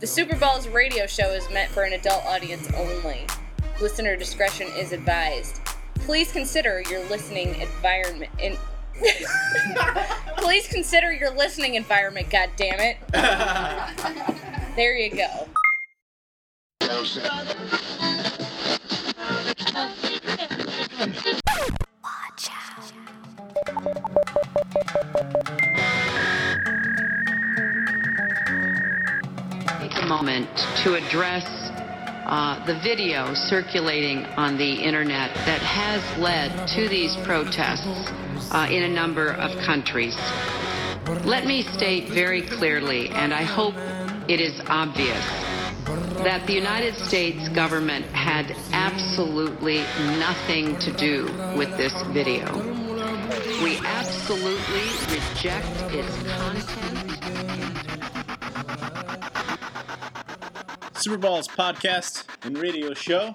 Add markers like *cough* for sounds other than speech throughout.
The Super Balls radio show is meant for an adult audience only. Listener discretion is advised. Please consider your listening environment in *laughs* Please consider your listening environment, god damn it. *laughs* there you go. Moment to address uh, the video circulating on the internet that has led to these protests uh, in a number of countries. Let me state very clearly, and I hope it is obvious, that the United States government had absolutely nothing to do with this video. We absolutely reject its content. Super Balls podcast and radio show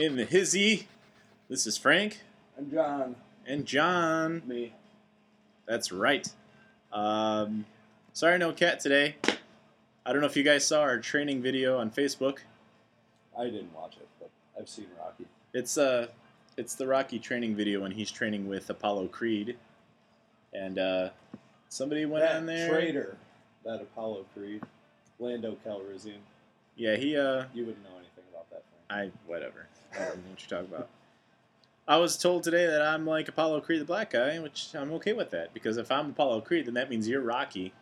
in the hizzy. This is Frank I'm John. and John. Me. That's right. Um, sorry, no cat today. I don't know if you guys saw our training video on Facebook. I didn't watch it, but I've seen Rocky. It's uh, it's the Rocky training video when he's training with Apollo Creed, and uh, somebody went that on there. traitor, that Apollo Creed, Lando Calrissian. Yeah, he uh, You wouldn't know anything about that. Frank. I whatever. I don't know what you're talking about. *laughs* I was told today that I'm like Apollo Creed the black guy, which I'm okay with that because if I'm Apollo Creed, then that means you're Rocky,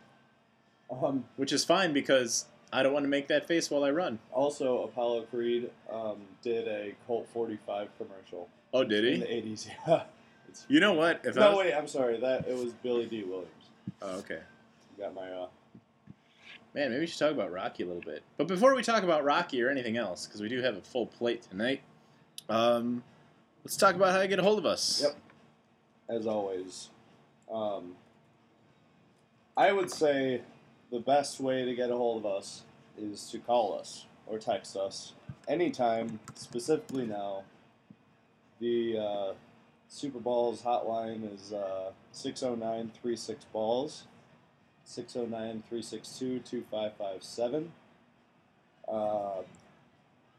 Um, which is fine because I don't want to make that face while I run. also, Apollo Creed um, did a Colt 45 commercial Oh, did he? in he? the 80s. *laughs* Yeah. It's, You know what? If I no, was, wait, I'm sorry. That it was Billy Dee Williams. oh, okay. Got my. Uh, Man, maybe we should talk about Rocky a little bit. But before we talk about Rocky or anything else, because we do have a full plate tonight, um, let's talk about how to get a hold of us. Yep. as always. Um, I would say the best way to get a hold of us is to call us or text us anytime, specifically now. The uh, Super Balls hotline is uh, 609 36 Balls, 609 362 2557. Uh,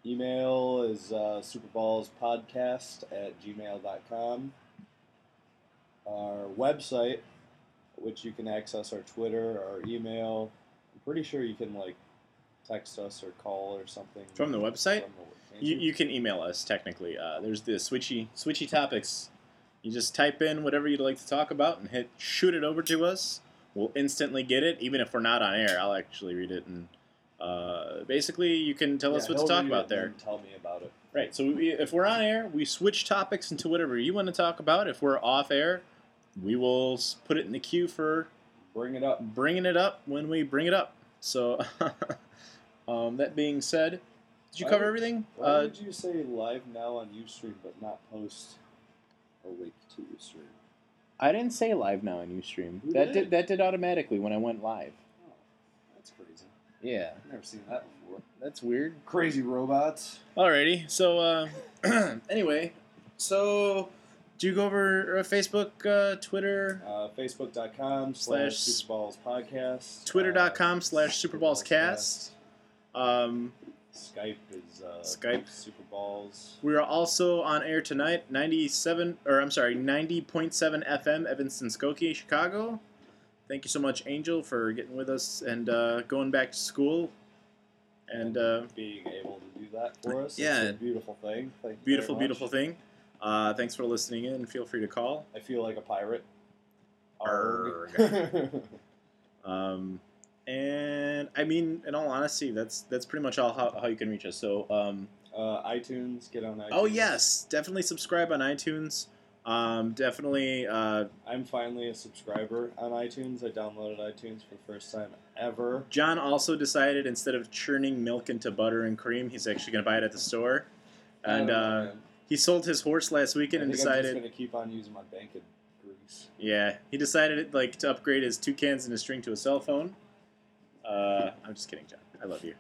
Email is uh, superballspodcast at gmail.com. Our website, which you can access our Twitter, our email. I'm pretty sure you can like text us or call or something From the website? From the, You, you can email us technically. Uh, there's the switchy switchy topics. You just type in whatever you'd like to talk about and hit shoot it over to us. We'll instantly get it, even if we're not on air. I'll actually read it and uh, basically you can tell us what to talk about there. Tell me about it. Right. So we, if we're on air, we switch topics into whatever you want to talk about. If we're off air, we will put it in the queue for Bring it up. bringing it up when we bring it up. So *laughs* um, that being said, did you Why cover would- everything? Why Uh, did you say live now on Ustream but not post a link to Ustream? I didn't say live now on UStream. Who that did? did that did automatically when I went live. Oh, that's crazy. Yeah, I've never seen that before. that's weird. Crazy robots. Alrighty, so uh, *clears throat* anyway, so do you go over uh, Facebook, uh, Twitter, Uh, Facebook.com Slash- Superballs Podcast. Twitter.com uh, slash SuperballsCast. um, Skype is uh, Skype. Super Balls. we are also on air tonight, ninety-seven, or I'm sorry, ninety point seven FM, Evanston, Skokie, Chicago. Thank you so much, Angel, for getting with us and uh, going back to school. And uh, being able to do that for us. Yeah. It's a beautiful thing. Thank you beautiful, beautiful thing. Uh, thanks for listening in. Feel free to call. I feel like a pirate. Arrgh. *laughs* Um, and I mean, in all honesty, that's that's pretty much all how, how you can reach us. So, um, uh, iTunes, get on iTunes. oh yes, definitely subscribe on iTunes. Um, definitely, uh, I'm finally a subscriber on iTunes. I downloaded iTunes for the first time ever. John also decided instead of churning milk into butter and cream, he's actually going to buy it at the store. And know, uh, he sold his horse last I weekend and think I'm just decided, gonna keep on using my bank grease. yeah, he decided like to upgrade his two cans and a string to a cell phone. Uh, I'm just kidding, John. I love you.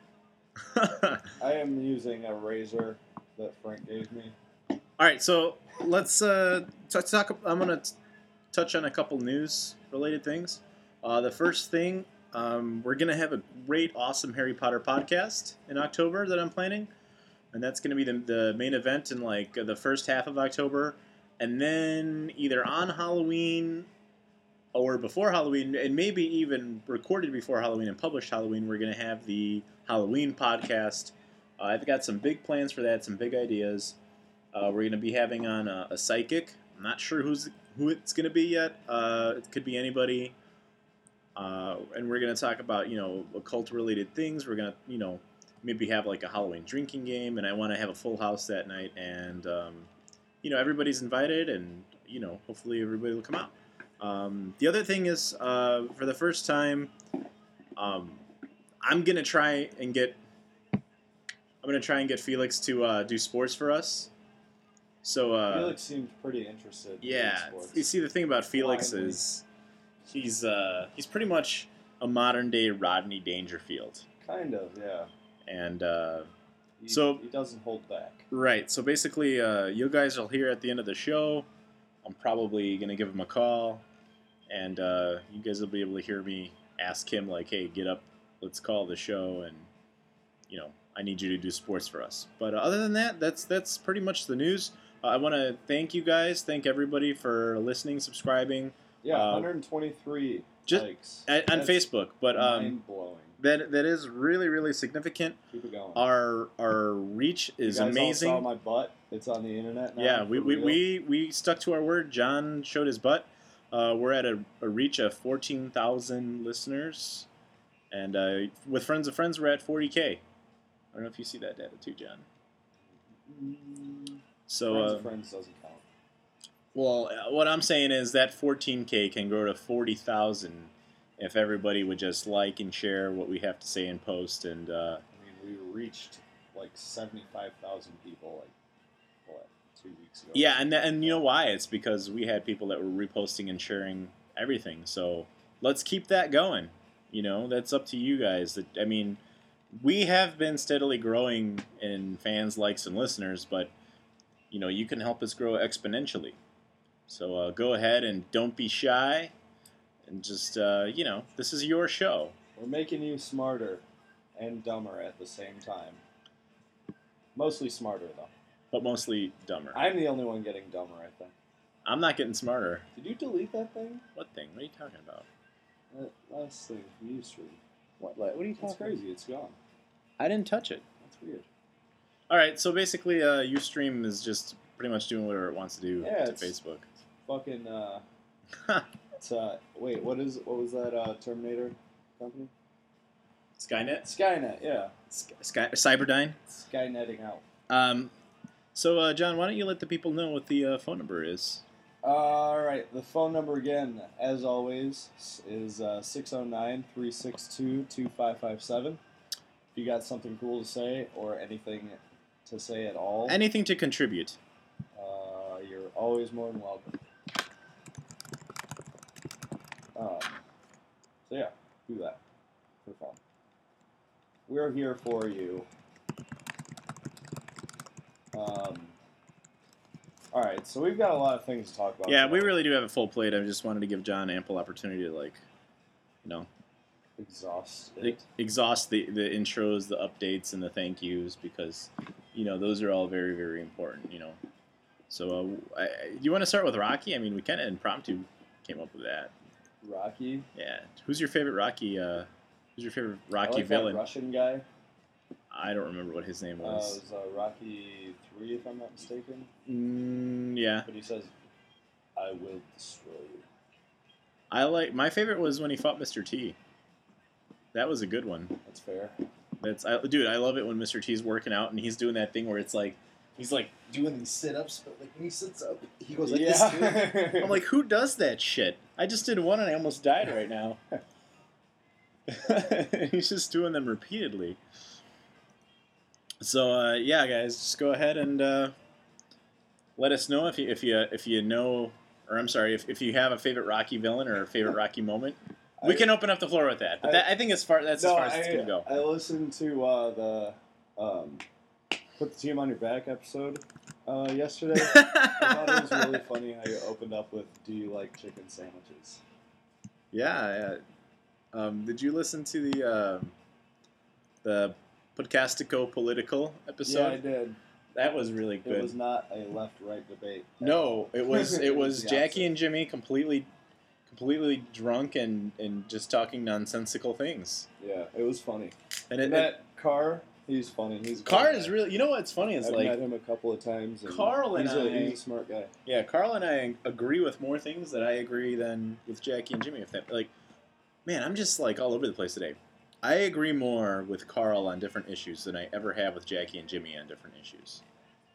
*laughs* I am using a razor that Frank gave me. All right, so let's uh, t- talk. I'm gonna t- touch on a couple news related things. Uh, the first thing Um, we're gonna have a great, awesome Harry Potter podcast in October that I'm planning, and that's gonna be the, the main event in like the first half of October, and then either on Halloween or before Halloween, and maybe even recorded before Halloween and published Halloween. We're gonna have the Halloween podcast. Uh, I've got some big plans for that, some big ideas. Uh, we're gonna be having on a, a psychic. I'm not sure who's who it's gonna be yet. Uh, it could be anybody. Uh, and we're gonna talk about you know occult related things. We're gonna you know maybe have like a Halloween drinking game, and I want to have a full house that night. And um, you know everybody's invited, and you know hopefully everybody will come out. Um, the other thing is uh, for the first time, um, I'm gonna try and get. I'm gonna try and get Felix to uh, do sports for us. So uh, Felix seemed pretty interested. yeah, in sports. you see, the thing about Felix Blindly. is he's uh, he's pretty much a modern day Rodney Dangerfield, kind of, yeah. and uh, He, So- he doesn't hold back. right. So basically, uh, you guys will hear at the end of the show. I'm probably gonna give him a call, and uh, you guys will be able to hear me ask him like, "Hey, get up, let's call the show," and you know, I need you to do sports for us. But uh, other than that, that's that's pretty much the news. Uh, I want to thank you guys, thank everybody for listening, subscribing. Yeah, Uh, 123 just- likes. on, Facebook, but um, that that is really really significant. Keep it going. Our our reach is you guys amazing. All saw my butt. It's on the internet now. yeah, we, we, real. we we stuck to our word. John showed his butt. Uh, we're at a, a reach of fourteen thousand listeners, and uh, with friends of friends, we're at forty k. I don't know if you see that data too, John. So, friends uh, of friends doesn't count. well, uh, what I'm saying is that 14k can grow to 40,000 if everybody would just like and share what we have to say in post, and uh, I mean, we reached like 75,000 people like weeks ago. Yeah, and and you know why? It's because we had people that were reposting and sharing everything. So let's keep that going. You know, that's up to you guys. That I mean, we have been steadily growing in fans, likes, and listeners, but you know, you can help us grow exponentially. So uh, go ahead and don't be shy, and just uh, you know, this is your show. We're making you smarter and dumber at the same time. Mostly smarter though. But mostly dumber. I'm the only one getting dumber, I think. I'm not getting smarter. Did you delete that thing? What thing? What are you talking about? That last thing from Ustream. What? Like, What are you talking? That's crazy. It's gone. I didn't touch it. That's weird. All right, so basically, uh, UStream is just pretty much doing whatever it wants to do Yeah, to it's- Facebook. Fucking. Uh, *laughs* it's, uh, wait, what is what was that uh, Terminator company? Skynet, Skynet. Yeah, Sky, Sky, Cyberdyne. Skynetting out. Um, so, uh, John, why don't you let the people know what the uh, phone number is? All right, the phone number again, as always, is uh, 609 362 2557. If you got something cool to say or anything to say at all, Anything to contribute? uh, you're always more than welcome. Um, so, yeah, do that for fun. We're here for you. Um, all right, so we've got a lot of things to talk about. Yeah, we really do have a full plate. I just wanted to give John ample opportunity to like, you know, exhaust it. exhaust the the intros, the updates, and the thank yous because, you know, those are all very very important. You know, so uh, I, you want to start with Rocky? I mean, we kind of impromptu came up with that. Rocky. Yeah. Who's your favorite Rocky? Uh, who's your favorite Rocky like villain? Russian guy. I don't remember what his name Uh, it was. was uh, Rocky three, if I'm not mistaken. mm, yeah, But he says, "I will destroy you." I like my favorite was when he fought Mr. T. That was a good one. That's fair. That's I, dude. I love it when Mr. T's working out and he's doing that thing where it's like he's like doing these sit ups, but like when he sits up, he goes like this. Too. yeah. I'm like, who does that shit? I just did one and I almost died right now. *laughs* He's just doing them repeatedly. So uh, yeah, guys, just go ahead and uh, let us know if you if you if you know, or I'm sorry, if, if you have a favorite Rocky villain or a favorite Rocky moment. *laughs* We I- can open up the floor with that, but I- that, I think as far that's no, as far as I, it's gonna go. I listened to uh, the um, "Put the Team on Your Back" episode uh, yesterday. *laughs* I thought it was really funny how you opened up with "Do you like chicken sandwiches?" yeah. Um, did you listen to the um the Podcastico Political episode. Yeah, I did. that was really good. It was not a left-right debate. no, it was *laughs* it was Jackie and Jimmy completely completely drunk and and just talking nonsensical things. Yeah, it was funny. And it, that Carr, he's funny. He's a Carr is guy. really you know what's funny is I've like met him a couple of times. And Carl and he's a, I- he's a smart guy. Yeah, Carl and I agree with more things that I agree than with Jackie and Jimmy. If that like, man, I'm just like all over the place today. I agree more with Carl on different issues than I ever have with Jackie and Jimmy on different issues.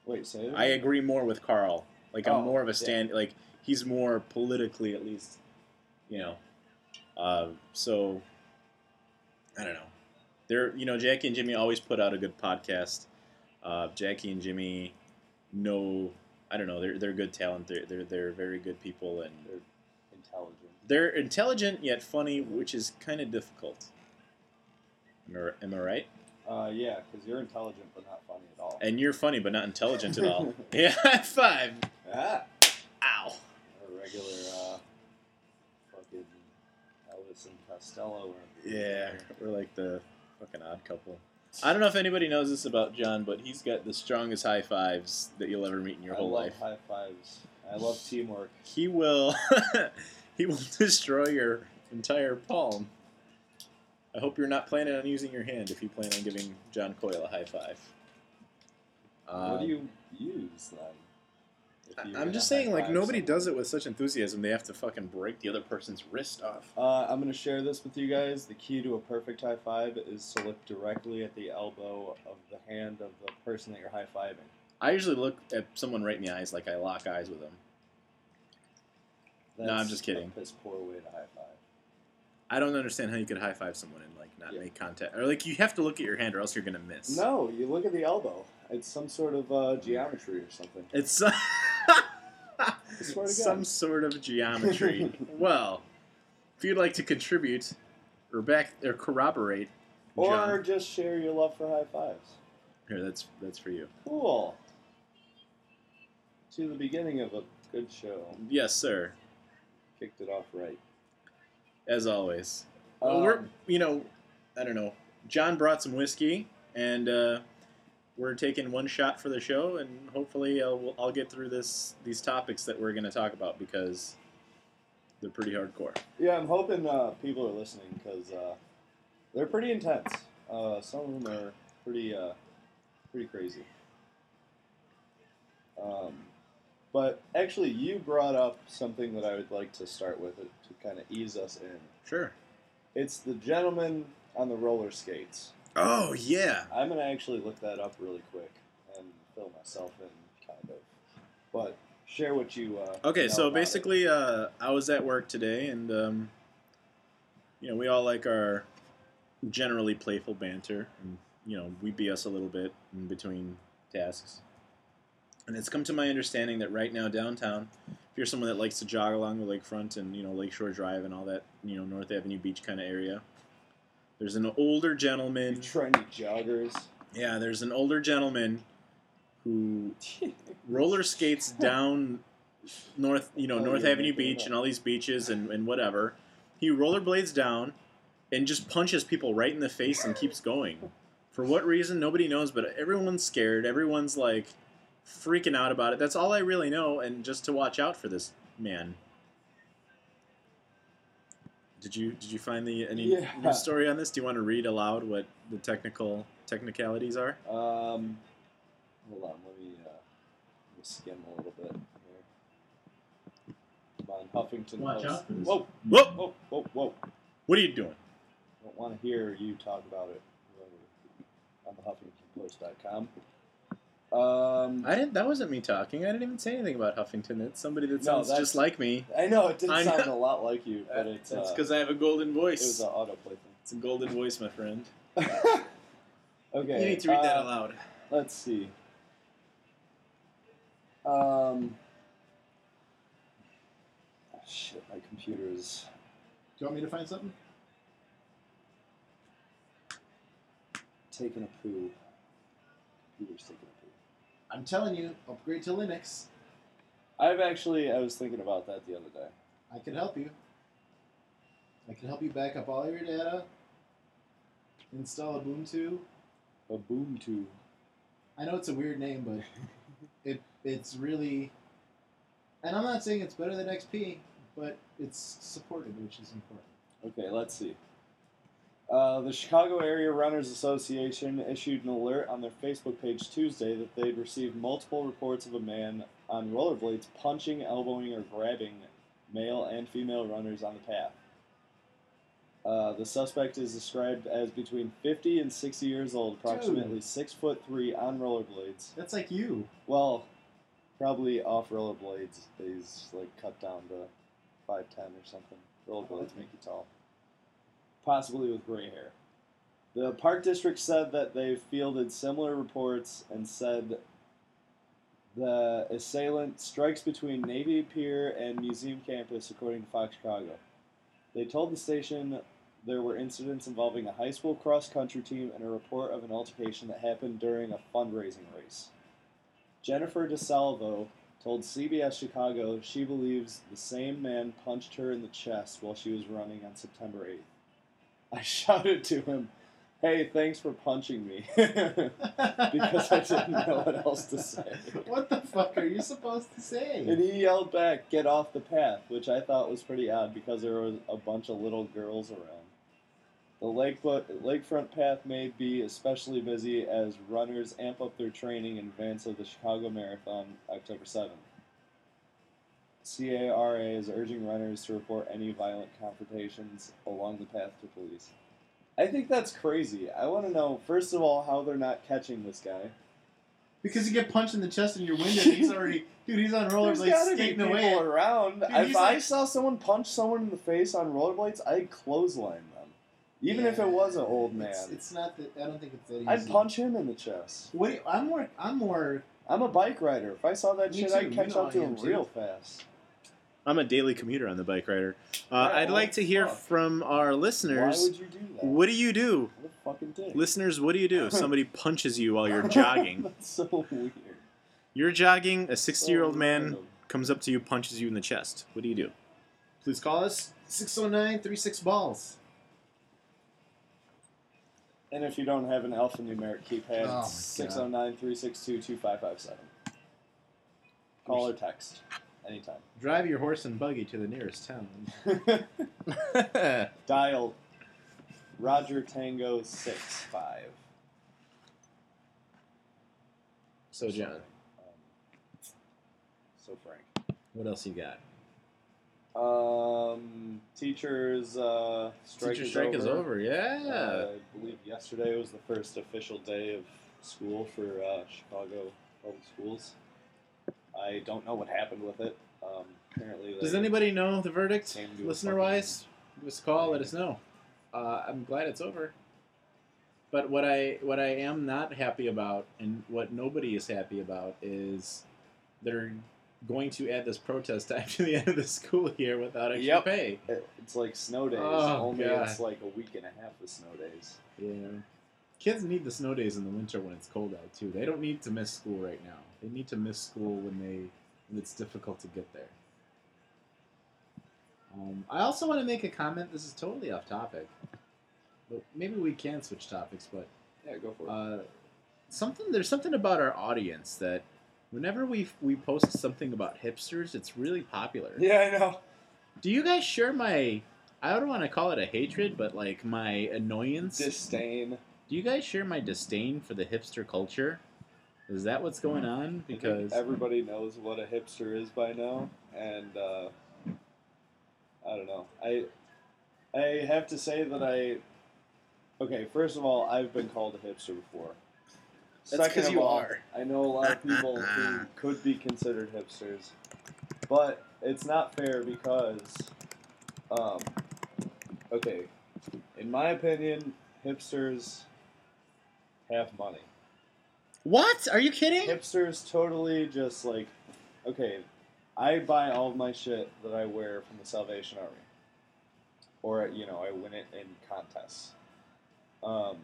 Wait, say. I agree more with Carl. Like I'm Oh, more of a stand. Like he's more politically, at least, you know. Uh, so I don't know. They're you know Jackie and Jimmy always put out a good podcast. Uh, Jackie and Jimmy know I don't know they're they're good talent. They're they're they're very good people and They're intelligent. they're intelligent yet funny, which is kind of difficult. Am I, am I right? Uh, yeah, because you're intelligent but not funny at all. And you're funny but not intelligent at all. *laughs* yeah, *laughs* high five. ah, Ow. a regular uh, fucking Elvis and Costello. Yeah, we're like the fucking odd couple. I don't know if anybody knows this about John, but he's got the strongest high fives that you'll ever meet in your I whole love life. High fives. I love teamwork. He will, *laughs* he will destroy your entire palm. I hope you're not planning on using your hand if you plan on giving John Coyle a high five. what Um, do you use then? I'm just saying, like nobody someone? does it with such enthusiasm. They have to fucking break the other person's wrist off. Uh, I'm going to share this with you guys. The key to a perfect high five is to look directly at the elbow of the hand of the person that you're high fiving. I usually look at someone right in the eyes, like I lock eyes with them. No, I'm just kidding. A piss poor way to high five. I don't understand how you could high five someone and like not Yeah. make contact, or like you have to look at your hand, or else you're gonna miss. No, you look at the elbow. It's some sort of uh, geometry or something. it's *laughs* some, swear to some God. sort of geometry. *laughs* well, if you'd like to contribute or back or corroborate, Or John, just share your love for high fives. here that's that's for you. Cool. To the beginning of a good show. Yes, sir. Kicked it off right. As always. Well, we're Um, you know, I don't know. John brought some whiskey, and uh, we're taking one shot for the show, and hopefully I'll, I'll get through this these topics that we're going to talk about because they're pretty hardcore. Yeah, I'm hoping uh, people are listening because uh, they're pretty intense. Uh, some of them are pretty, uh, pretty crazy. Um, but actually, you brought up something that I would like to start with it to kind of ease us in. Sure. It's the gentleman on the roller skates. Oh yeah. I'm gonna actually look that up really quick and fill myself in, kind of. But share what you. Uh, Okay, so basically, uh, I was at work today, and um, you know, we all like our generally playful banter, and you know, we BS a little bit in between tasks. And it's come to my understanding that right now downtown, if you're someone that likes to jog along the lakefront and you know Lakeshore Drive and all that, you know North Avenue Beach kind of area, there's an older you gentleman. trendy joggers. Yeah, there's an older gentleman who *laughs* roller skates down North, you know, Oh, North Avenue Beach and all these beaches and, and whatever. He rollerblades down and just punches people right in the face and keeps going. For what reason, nobody knows, but everyone's scared. Everyone's like freaking out about it. That's all I really know, and just to watch out for this man. Did you did you find the any Yeah. news story on this? Do you want to read aloud what the technical technicalities are? Um, hold on, let me, uh, let me skim a little bit here. Come on, Huffington Watch Post. out for this. Whoa, Whoa! whoa, whoa, whoa! What are you doing? I Don't want to hear you talk about it on the HuffingtonPost.com. Um, I didn't. That wasn't me talking. I didn't even say anything about Huffington. It's somebody that sounds that's- just like me. I know it didn't I sound know. a lot like you, *laughs* but it's That's uh, because I have a golden voice. it was an autoplay it's a golden voice, my friend. *laughs* okay, you need to read that uh, aloud. Let's see. Um. ah, Shit, my computer is. Do you want me to find something? taking a poo. Computer's taking a poo. I'm telling you, upgrade to Linux. I've actually, I was thinking about that the other day. I can help you. I can help you back up all your data, install Ubuntu. Tube. I know it's a weird name, but *laughs* it it's really. And I'm not saying it's better than XP, but it's supported, which is important. Okay, let's see. Uh, the Chicago Area Runners Association issued an alert on their Facebook page Tuesday that they'd received multiple reports of a man on rollerblades punching, elbowing, or grabbing male and female runners on the path. Uh, the suspect is described as between 50 and 60 years old, approximately six foot three on rollerblades. That's like you. Well, probably off rollerblades. He's like cut down to five ten or something. Rollerblades make you tall. Possibly with gray hair. The park district said that they fielded similar reports and said the assailant strikes between Navy Pier and Museum Campus, according to Fox Chicago. They told the station there were incidents involving a high school cross country team and a report of an altercation that happened during a fundraising race. Jennifer DeSalvo told CBS Chicago she believes the same man punched her in the chest while she was running on September 8th. I shouted to him, Hey, thanks for punching me. *laughs* because I didn't know what else to say. what the fuck are you supposed to say? And he yelled back, Get off the path, which I thought was pretty odd because there was a bunch of little girls around. The lakefront, lakefront path may be especially busy as runners amp up their training in advance of the Chicago Marathon October 7th. CARA is urging runners to report any violent confrontations along the path to police. I think that's crazy. I want to know, first of all, how they're not catching this guy. Because you get punched in the chest and you're winded. and he's already, *laughs* dude. He's on rollerblades skating people away. around. Dude, if I like- saw someone punch someone in the face on rollerblades, I'd clothesline them, even if it was an old man. It's, it's not that. I don't think it's that easy. I'd punch him in the chest. What? you- I'm more. I'm more. I'm a bike rider. If I saw that Me shit, too. I'd catch up to him too. real fast. I'm a daily commuter on the bike rider. Uh, Right, I'd well, like to hear fuck. from our listeners. Why would you do that? What do you do, What a fucking dick. listeners? What do you do *laughs* somebody punches you while you're jogging? *laughs* That's so weird. You're jogging. A 60 year old So man random. comes up to you, punches you in the chest. What do you do? Please call us 609-36 balls. And if you don't have an alphanumeric keypad, Oh 609 362 2557. Call or text anytime. Drive your horse and buggy to the nearest town. *laughs* *laughs* Dial Roger Tango six five. So John, Um, so Frank. what else you got? Um, teachers uh, strike, Teacher is, strike over. is over. Yeah. Uh, I believe yesterday was the first official day of school for uh, Chicago public schools. I don't know what happened with it. Um, apparently, Does anybody know the verdict, Came to a listener wise? Give us a call. Let us know. Uh, I'm glad it's over. But what I what I am not happy about, and what nobody is happy about, is they're going to add this protest *laughs* time to the end of the school year without extra Yep. pay. It's like snow days. Oh, only God. it's like a week and a half of snow days. Yeah. Kids need the snow days in the winter when it's cold out too. They don't need to miss school right now. They need to miss school when they when it's difficult to get there. Um, I also want to make a comment. This is totally off topic, but maybe we can switch topics. But Yeah, go for it. uh, something there's something about our audience that whenever we we post something about hipsters, it's really popular. yeah, I know. Do you guys share my? I don't want to call it a hatred, but like my annoyance. Disdain. Do you guys share my disdain for the hipster culture? Is that what's going on? Because everybody knows what a hipster is by now, and uh, I don't know. I I have to say that I. Okay, first of all, I've been called a hipster before. That's because you all, are. I know a lot of people *laughs* who could be considered hipsters, but it's not fair because, um, okay, in my opinion, hipsters have money. What? Are you kidding? Hipsters totally just like, okay, I buy all of my shit that I wear from the Salvation Army, or you know, I win it in contests. Um,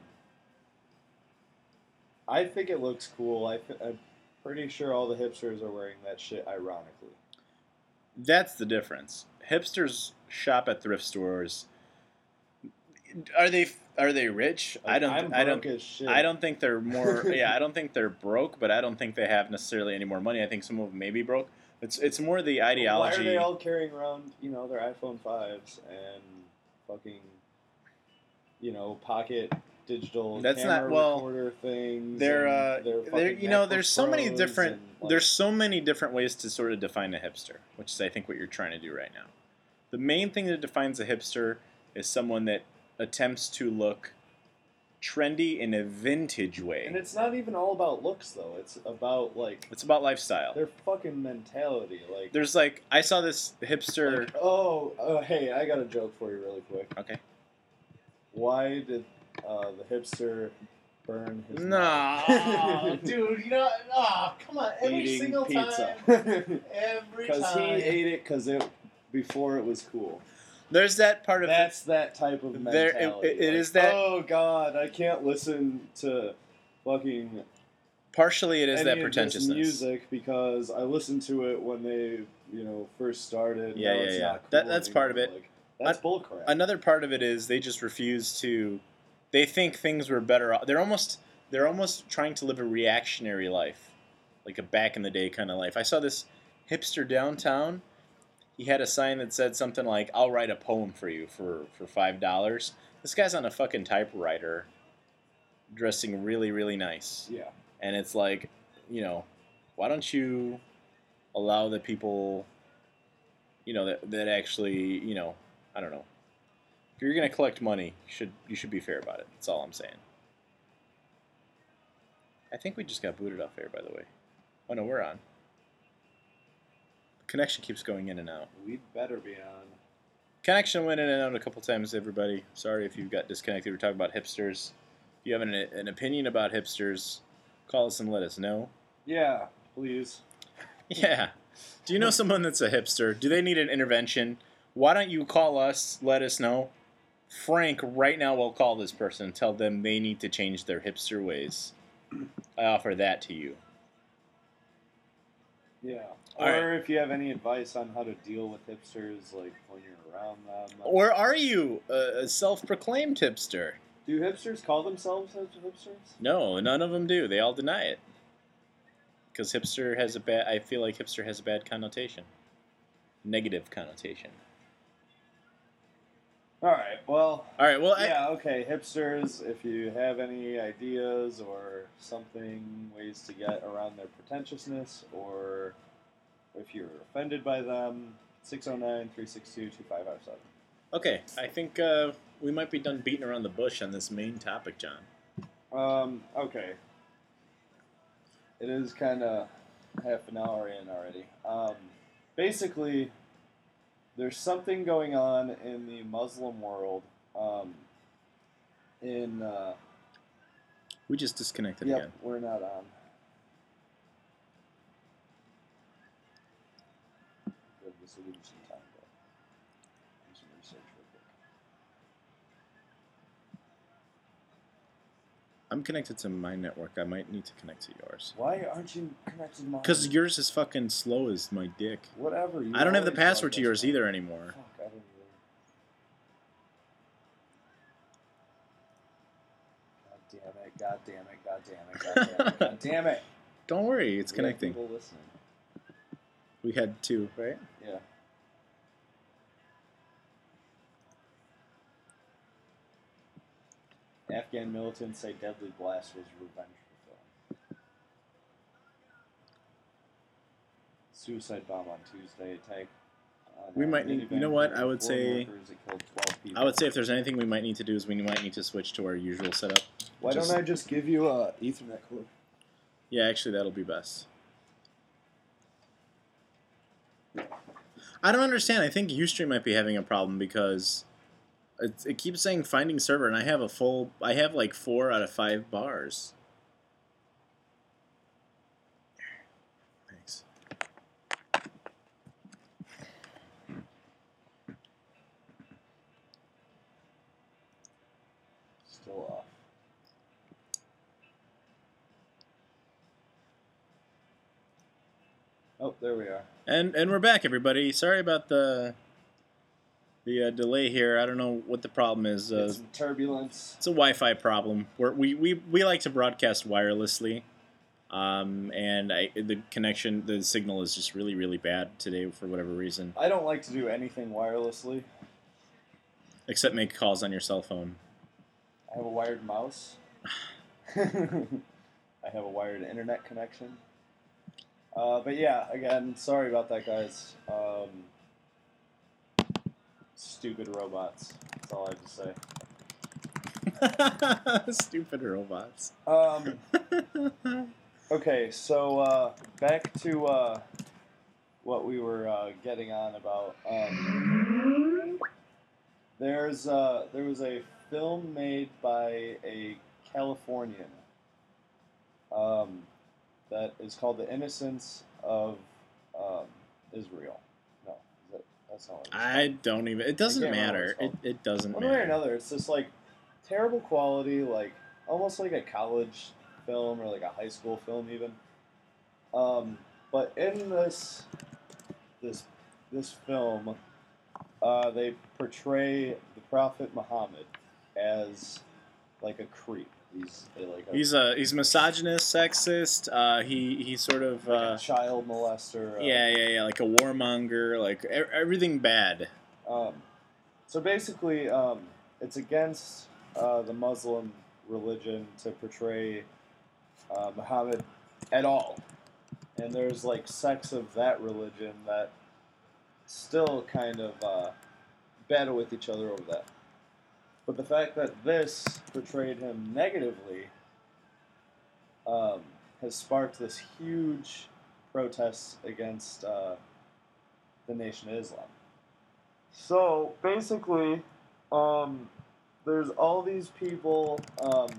I think it looks cool. I th- I'm pretty sure all the hipsters are wearing that shit ironically. That's the difference. Hipsters shop at thrift stores are they are they rich? I don't. I'm I don't. I don't think they're more. *laughs* yeah, I don't think they're broke, but I don't think they have necessarily any more money. I think some of them may be broke. It's it's more the ideology. Why are they all carrying around, you know, their iPhone fives and fucking, you know, pocket digital That's not- well, recorder things? They're, uh, they're, you know, there's so many different, like, there's so many different ways to sort of define a hipster, which is I think what you're trying to do right now. The main thing that defines a hipster is someone that attempts to look trendy in a vintage way. And it's not even all about looks though. It's about like It's about lifestyle. their fucking mentality. Like, There's like I saw this hipster. like, oh, oh, hey, I got a joke for you really quick. Okay. Why did uh, the hipster burn his No, *laughs* dude, you know, oh, come on, every eating single pizza? *laughs* every Because he ate it because it before it was cool. There's that part of it. That's that type of There- it- mentality. it- it like, is that- Oh God, I can't listen to fucking Partially, it is any that pretentiousness. music because I listened to it when they, you know, first started. Yeah, yeah, it's yeah. not cool That- that's part of it. Like, that's bullcrap. Another part of it is they just refuse to. They think things were better. They're almost they're almost trying to live a reactionary life, like a back in the day kind of life. I saw this hipster downtown. He had a sign that said something like, "I'll write a poem for you for for five dollars." This guy's on a fucking typewriter, dressing really really nice. yeah. and it's like, you know, why don't you allow the people, you know, that, that actually, you know, I don't know. If you're gonna collect money, you should you should be fair about it. That's all I'm saying. I think we just got booted off air, by the way. Oh no, we're on. Connection keeps going in and out. We'd better be on. Connection went in and out a couple times, everybody. Sorry if you got disconnected. We're talking about hipsters. If you have an, an opinion about hipsters, call us and let us know. Yeah, please. *laughs* Yeah. Do you know *laughs* someone that's a hipster? Do they need an intervention? Why don't you call us, let us know? Frank right now will call this person and tell them they need to change their hipster ways. I offer that to you. Yeah. All or if you have any advice on how to deal with hipsters, like when you're around them. Or are you a, a self proclaimed hipster? do hipsters call themselves hipsters? No, none of them do. They all deny it. Because hipster has a bad, I feel like hipster has a bad connotation. Negative connotation. All right. Well, All right, well, I, yeah. Okay, hipsters. If you have any ideas or something, ways to get around their pretentiousness, or if you're offended by them, 609-362-2557. okay, I think uh, we might be done beating around the bush on this main topic, John. Um, okay. It is kind of half an hour in already. Um, basically, there's something going on in the Muslim world. Um, in uh, We just disconnected yep, again. we're not on. Good, This will give you some time to do some research real quick. I'm connected to my network. I might need to connect to yours. Why aren't you connected to mine? Because yours is fucking slow as my dick. whatever. You I don't have the password to yours either anymore. Fuck, I don't even. God damn it! God damn it! God damn it! God damn it! God damn it! *laughs* Don't worry, it's We connecting. People listening. We had two, right? Yeah. Afghan militants say deadly blast was revenge for film. Suicide bomb on Tuesday attack. on uh, We might need- you know what, I would say- workers. It killed 12 people. I would say if there's anything we might need to do is we might need to switch to our usual setup. Why just- don't I just give you a Ethernet cord? Yeah, actually, that'll be best. I don't understand. I think Ustream might be having a problem because it, it keeps saying finding server, and I have a full. I have like four out of five bars. Thanks. Still off. Oh, there we are. And and we're back, everybody. Sorry about the The uh, delay here, I don't know what the problem is. Uh, some turbulence. it's a Wi-Fi problem. We're, we we we like to broadcast wirelessly, um, and I, the connection, the signal is just really really bad today for whatever reason. I don't like to do anything wirelessly. Except make calls on your cell phone. I have a wired mouse. *laughs* I have a wired internet connection. Uh, but yeah, again, sorry about that, guys. Um, stupid robots. That's all I have to say. *laughs* Stupid robots. Um, *laughs* okay, so uh, back to uh, what we were uh, getting on about. Um, there's uh, there was a film made by a Californian um, that is called "The Innocence of um, Israel." No, is that, that's it's I don't even. It doesn't I can't remember matter. It, it doesn't one way or matter. another, it's just like terrible quality, like almost like a college film or like a high school film even. Um, but in this this this film, uh, they portray the Prophet Muhammad as like a creep. He's like a, He's a he's misogynist, sexist. Uh, he he sort of like uh, a child molester. uh, yeah yeah yeah like a warmonger, like e- everything bad. Um, so basically, um, it's against uh, the Muslim religion to portray uh, Muhammad at all. And there's like sects of that religion that still kind of uh, battle with each other over that. But the fact that this portrayed him negatively um, has sparked this huge protest against uh, the Nation of Islam. So basically, um, there's all these people um,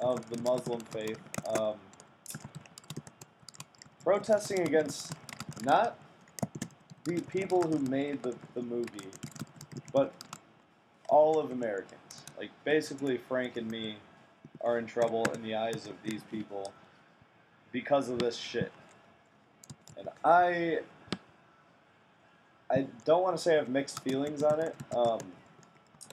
of the Muslim faith um, protesting against not the people who made the, the movie, but all of Americans. Like basically, Frank and me are in trouble in the eyes of these people because of this shit. And I I don't want to say I have mixed feelings on it. Um,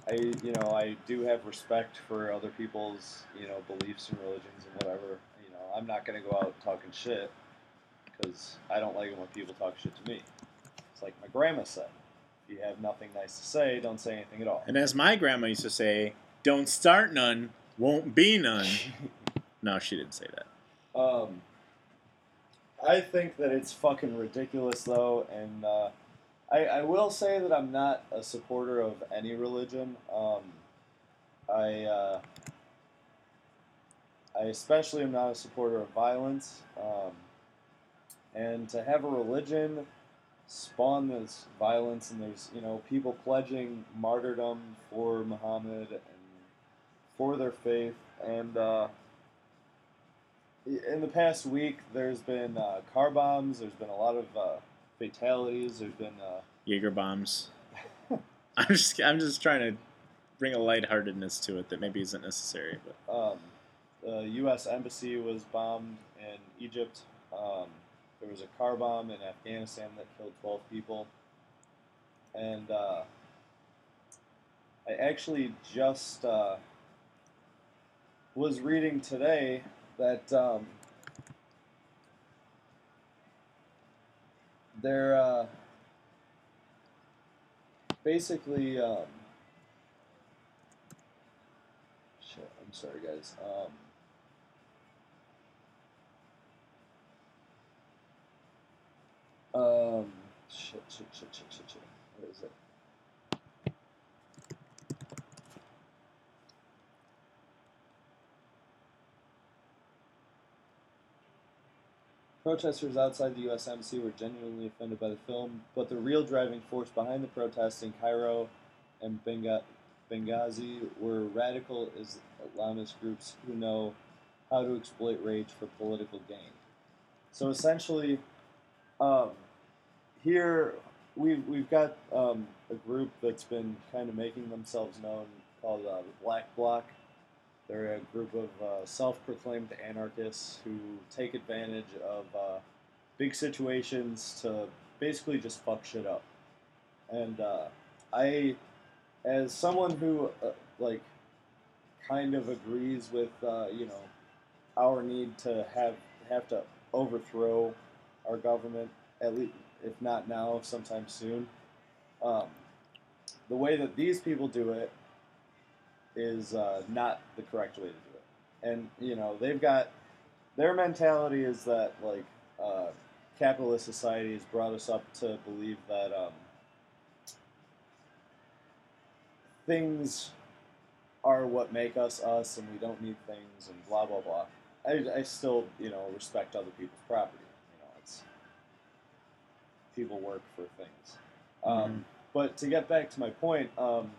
I, you know, I do have respect for other people's, you know, beliefs and religions and whatever. You know, I'm not gonna go out talking shit because I don't like it when people talk shit to me. It's like my grandma said: if you have nothing nice to say, don't say anything at all. And as my grandma used to say, "Don't start none, won't be none." *laughs* no, she didn't say that. Um, I think that it's fucking ridiculous, though, and uh, I, I will say that I'm not a supporter of any religion. Um, I uh, I especially am not a supporter of violence, um, and to have a religion spawn this violence, and there's you know people pledging martyrdom for Muhammad and for their faith, and uh, in the past week, there's been uh, car bombs. There's been a lot of uh, fatalities. There's been uh, Jaeger bombs. *laughs* I'm just I'm just trying to bring a lightheartedness to it that maybe isn't necessary. But um, the U.S. embassy was bombed in Egypt. Um, there was a car bomb in Afghanistan that killed 12 people. And uh, I actually just uh, was reading today that um, they're uh, basically. Um, shit, I'm sorry, guys. Um, um, shit, shit, shit, shit, shit, shit. What is it? Protesters outside the U.S. Embassy were genuinely offended by the film, but the real driving force behind the protests in Cairo and Benghazi were radical Islamist groups who know how to exploit rage for political gain. So essentially, um, here we've, we've got um, a group that's been kind of making themselves known called uh, the Black Bloc. They're a group of uh, self-proclaimed anarchists who take advantage of uh, big situations to basically just fuck shit up. and uh, I, as someone who uh, like, kind of agrees with uh, you know, our need to have have to overthrow our government at least, if not now, sometime soon. Um, the way that these people do it is uh, not the correct way to do it, and you know they've got their mentality is that like uh, capitalist society has brought us up to believe that um, things are what make us us, and we don't need things, and blah blah blah. I, I still you know respect other people's property. You know, it's people work for things. Um, But to get back to my point, um,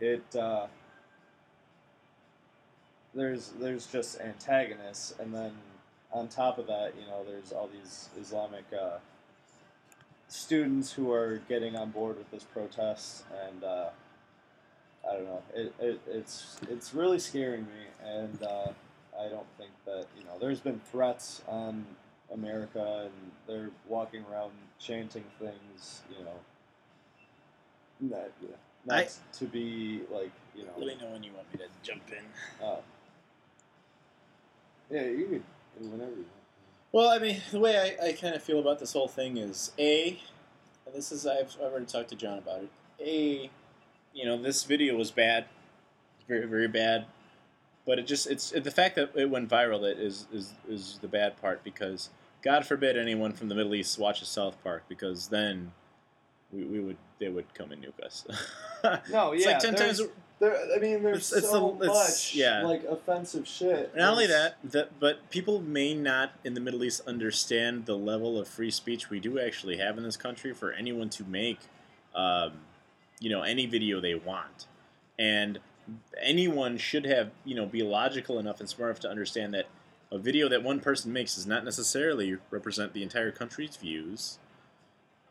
it uh, there's there's just antagonists, and then on top of that, you know, there's all these Islamic uh, students who are getting on board with this protest, and uh, I don't know, it, it, it's it's really scaring me, and uh, I don't think that you know, there's been threats on America, and they're walking around chanting things, you know, not, not I- to be like you know. Let me know when you want me to jump in. Uh, yeah, you could whenever you want. Well, I mean, the way I, I kind of feel about this whole thing is a, and this is I've, I've already talked to John about it. A, you know, this video was bad, very very bad, but it just it's the fact that it went viral that is is is the bad part because God forbid anyone from the Middle East watches South Park because then we, we would they would come and nuke us. *laughs* No, It's yeah, like ten times. There, I mean, there's It's- it's so the- it's- much yeah. like offensive shit. Not only that, that, but people may not in the Middle East understand the level of free speech we do actually have in this country for anyone to make, um, you know, any video they want, and anyone should have, you know, be logical enough and smart enough to understand that a video that one person makes does not necessarily represent the entire country's views.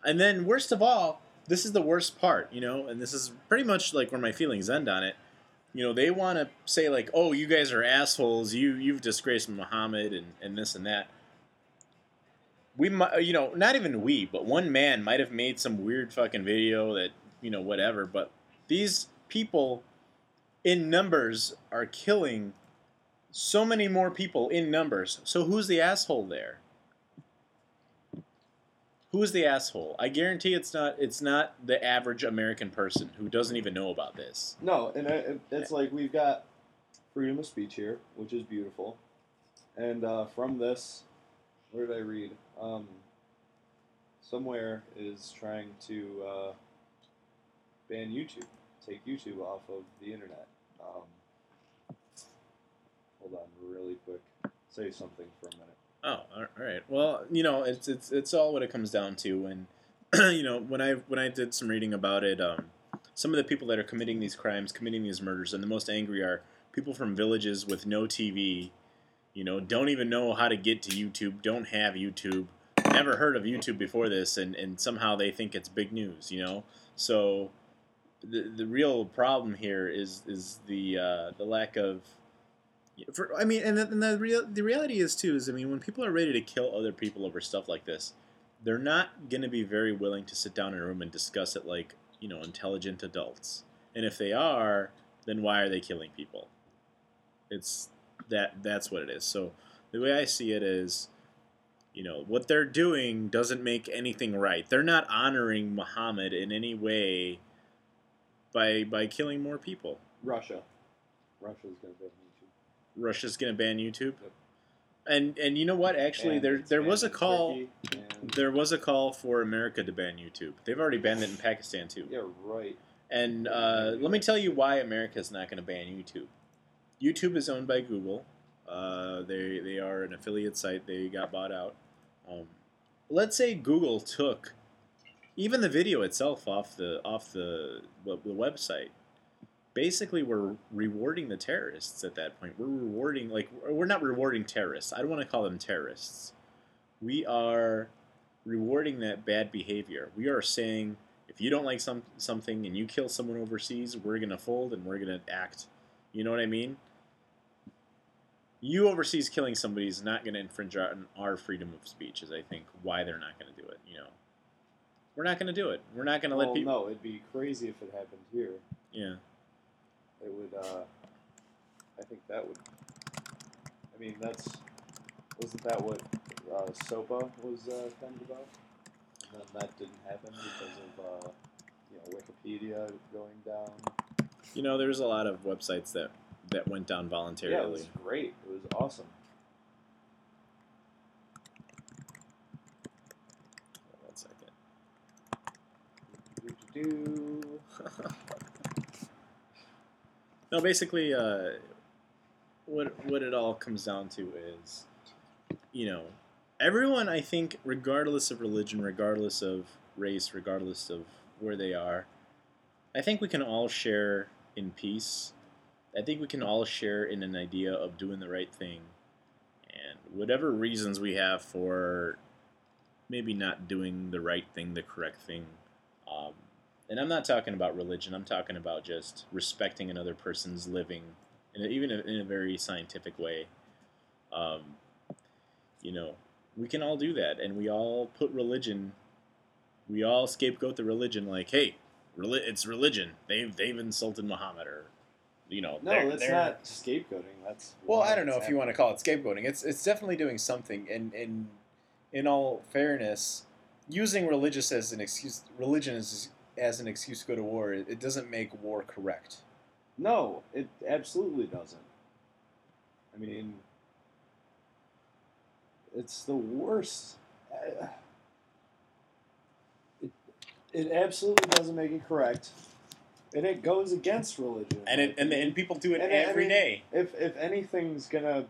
And then, worst of all, this is the worst part, you know, and this is pretty much like where my feelings end on it. You know they want to say like oh you guys are assholes. You you've disgraced muhammad and, and this and that. We might you know not even we but one man might have made some weird fucking video that you know whatever but these people in numbers are killing so many more people in numbers. So who's the asshole there? Who's the asshole? I guarantee it's not it's not the average american person who doesn't even know about this. No, and it, it's like we've got freedom of speech here, which is beautiful, and uh, from this, where did I read? Um, somewhere is trying to uh, ban YouTube, take YouTube off of the internet. Um, hold on, really quick. Say something for a minute. Oh, all right. Well, you know, it's it's it's all what it comes down to, and *clears throat* you know, when I when I did some reading about it, um, some of the people that are committing these crimes, committing these murders, and the most angry are people from villages with no TV, you know, don't even know how to get to YouTube, don't have YouTube, never heard of YouTube before this, and and somehow they think it's big news, you know. So, the the real problem here is is the uh, the lack of for, I mean, and the, and the real the reality is too is I mean, when people are ready to kill other people over stuff like this, they're not going to be very willing to sit down in a room and discuss it like you know intelligent adults. And if they are, then why are they killing people? It's that that's what it is. So the way I see it is, you know, what they're doing doesn't make anything right. They're not honoring Muhammad in any way by by killing more people. Russia. Russia's gonna ban YouTube. Russia's going to ban YouTube. Yep. And and you know what? Actually, And there there was a call. Turkey, There was a call for America to ban YouTube. They've already banned it in Pakistan too. yeah, right. And uh, let me tell you why America is not going to ban YouTube. YouTube is owned by Google. Uh, they they are an affiliate site. They got bought out. Um, let's say Google took even the video itself off the off the the website. Basically, we're rewarding the terrorists at that point. We're rewarding like we're not rewarding terrorists. I don't want to call them terrorists. We are rewarding that bad behavior. We are saying if you don't like some something and you kill someone overseas, we're gonna fold and we're gonna act. You know what I mean? You overseas killing somebody is not gonna infringe on our freedom of speech. Is I think why they're not gonna do it. You know, We're not going to do it. We're not going to let people. no, it'd be crazy if it happened here. Yeah. It would. Uh, I think that would. I mean, that's wasn't that what uh, SOPA was uh, kind of about? And then that didn't happen because of uh, you know Wikipedia going down. You know, there's a lot of websites that that went down voluntarily. Yeah, it was great. It was awesome. One second. Do-do-do. *laughs* No, basically, uh, what what it all comes down to is, you know, everyone. I think, regardless of religion, regardless of race, regardless of where they are, I think we can all share in peace. I think we can all share in an idea of doing the right thing, and whatever reasons we have for maybe not doing the right thing, the correct thing. Um, and I'm not talking about religion. I'm talking about just respecting another person's living, in a, even in a very scientific way. Um, you know, we can all do that, and we all put religion. We all scapegoat the religion, like, hey, reli- it's religion. They've they've insulted Muhammad, or you know, No, they're- that's they're- not scapegoating. That's Well, I don't know it's if you want to call it scapegoating. It's it's definitely doing something. And in in all fairness, using religious as an excuse, religion as as an excuse to go to war, it, doesn't make war correct. No, it absolutely doesn't. I mean, it's the worst. It, it absolutely doesn't make it correct, and it goes against religion. and it, and and people do it And I- I mean- day. if if anything's gonna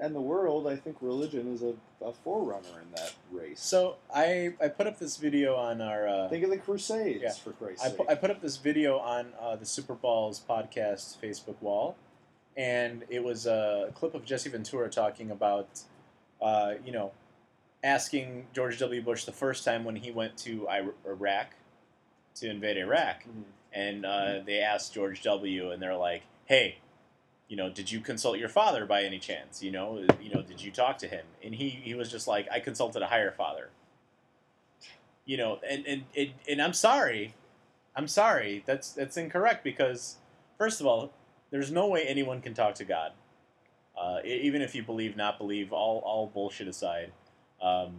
end the world, I think religion is a, a forerunner in that race. So I I put up this video on our. Uh, think of the Crusades Yeah. for Christ's I sake. I put up this video on uh, the Super Balls podcast Facebook wall, and it was a clip of Jesse Ventura talking about, uh, you know, asking George W. Bush the first time when he went to Ir- Iraq to invade Iraq, Mhm. and uh, they asked George W. and they're like, "Hey, you know, did you consult your father by any chance? You know, you know, did you talk to him?" And he he was just like, "I consulted a higher father." You know, and and and, and I'm sorry, I'm sorry. That's that's incorrect because first of all, there's no way anyone can talk to God. Uh, even if you believe, not believe, all all bullshit aside. Um,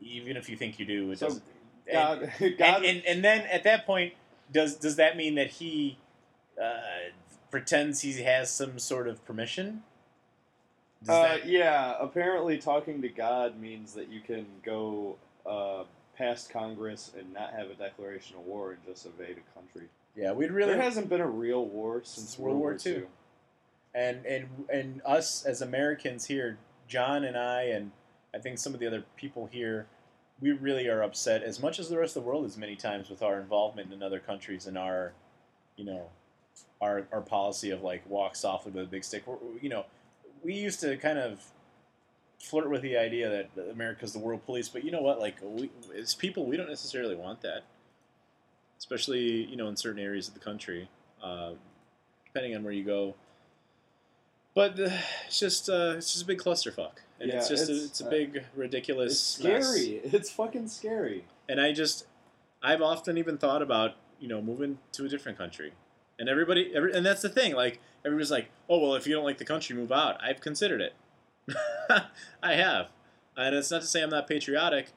even if you think you do, it So, doesn't. God, and, God, and, and and then at that point, does does that mean that he uh, pretends he has some sort of permission? Does Uh, that- yeah, apparently talking to God means that you can go uh, past Congress and not have a declaration of war and just invade a country. yeah, we'd really there hasn't been a real war since Since World War II. and and and us as Americans here, John and I, and I think some of the other people here, we really are upset as much as the rest of the world is many times with our involvement in other countries and our, you know, our our policy of like walk softly with a big stick. We're, you know, we used to kind of flirt with the idea that America's the world police, but you know what? Like we, as people, we don't necessarily want that, especially you know in certain areas of the country, uh, depending on where you go. But uh, it's just uh, it's just a big clusterfuck, and it's just it's, a, it's a uh, big ridiculous. It's scary. mess. It's fucking scary. And I just I've often even thought about you know moving to a different country, and everybody every, and that's the thing like everybody's like oh well if you don't like the country move out. I've considered it. *laughs* I have, and it's not to say I'm not patriotic,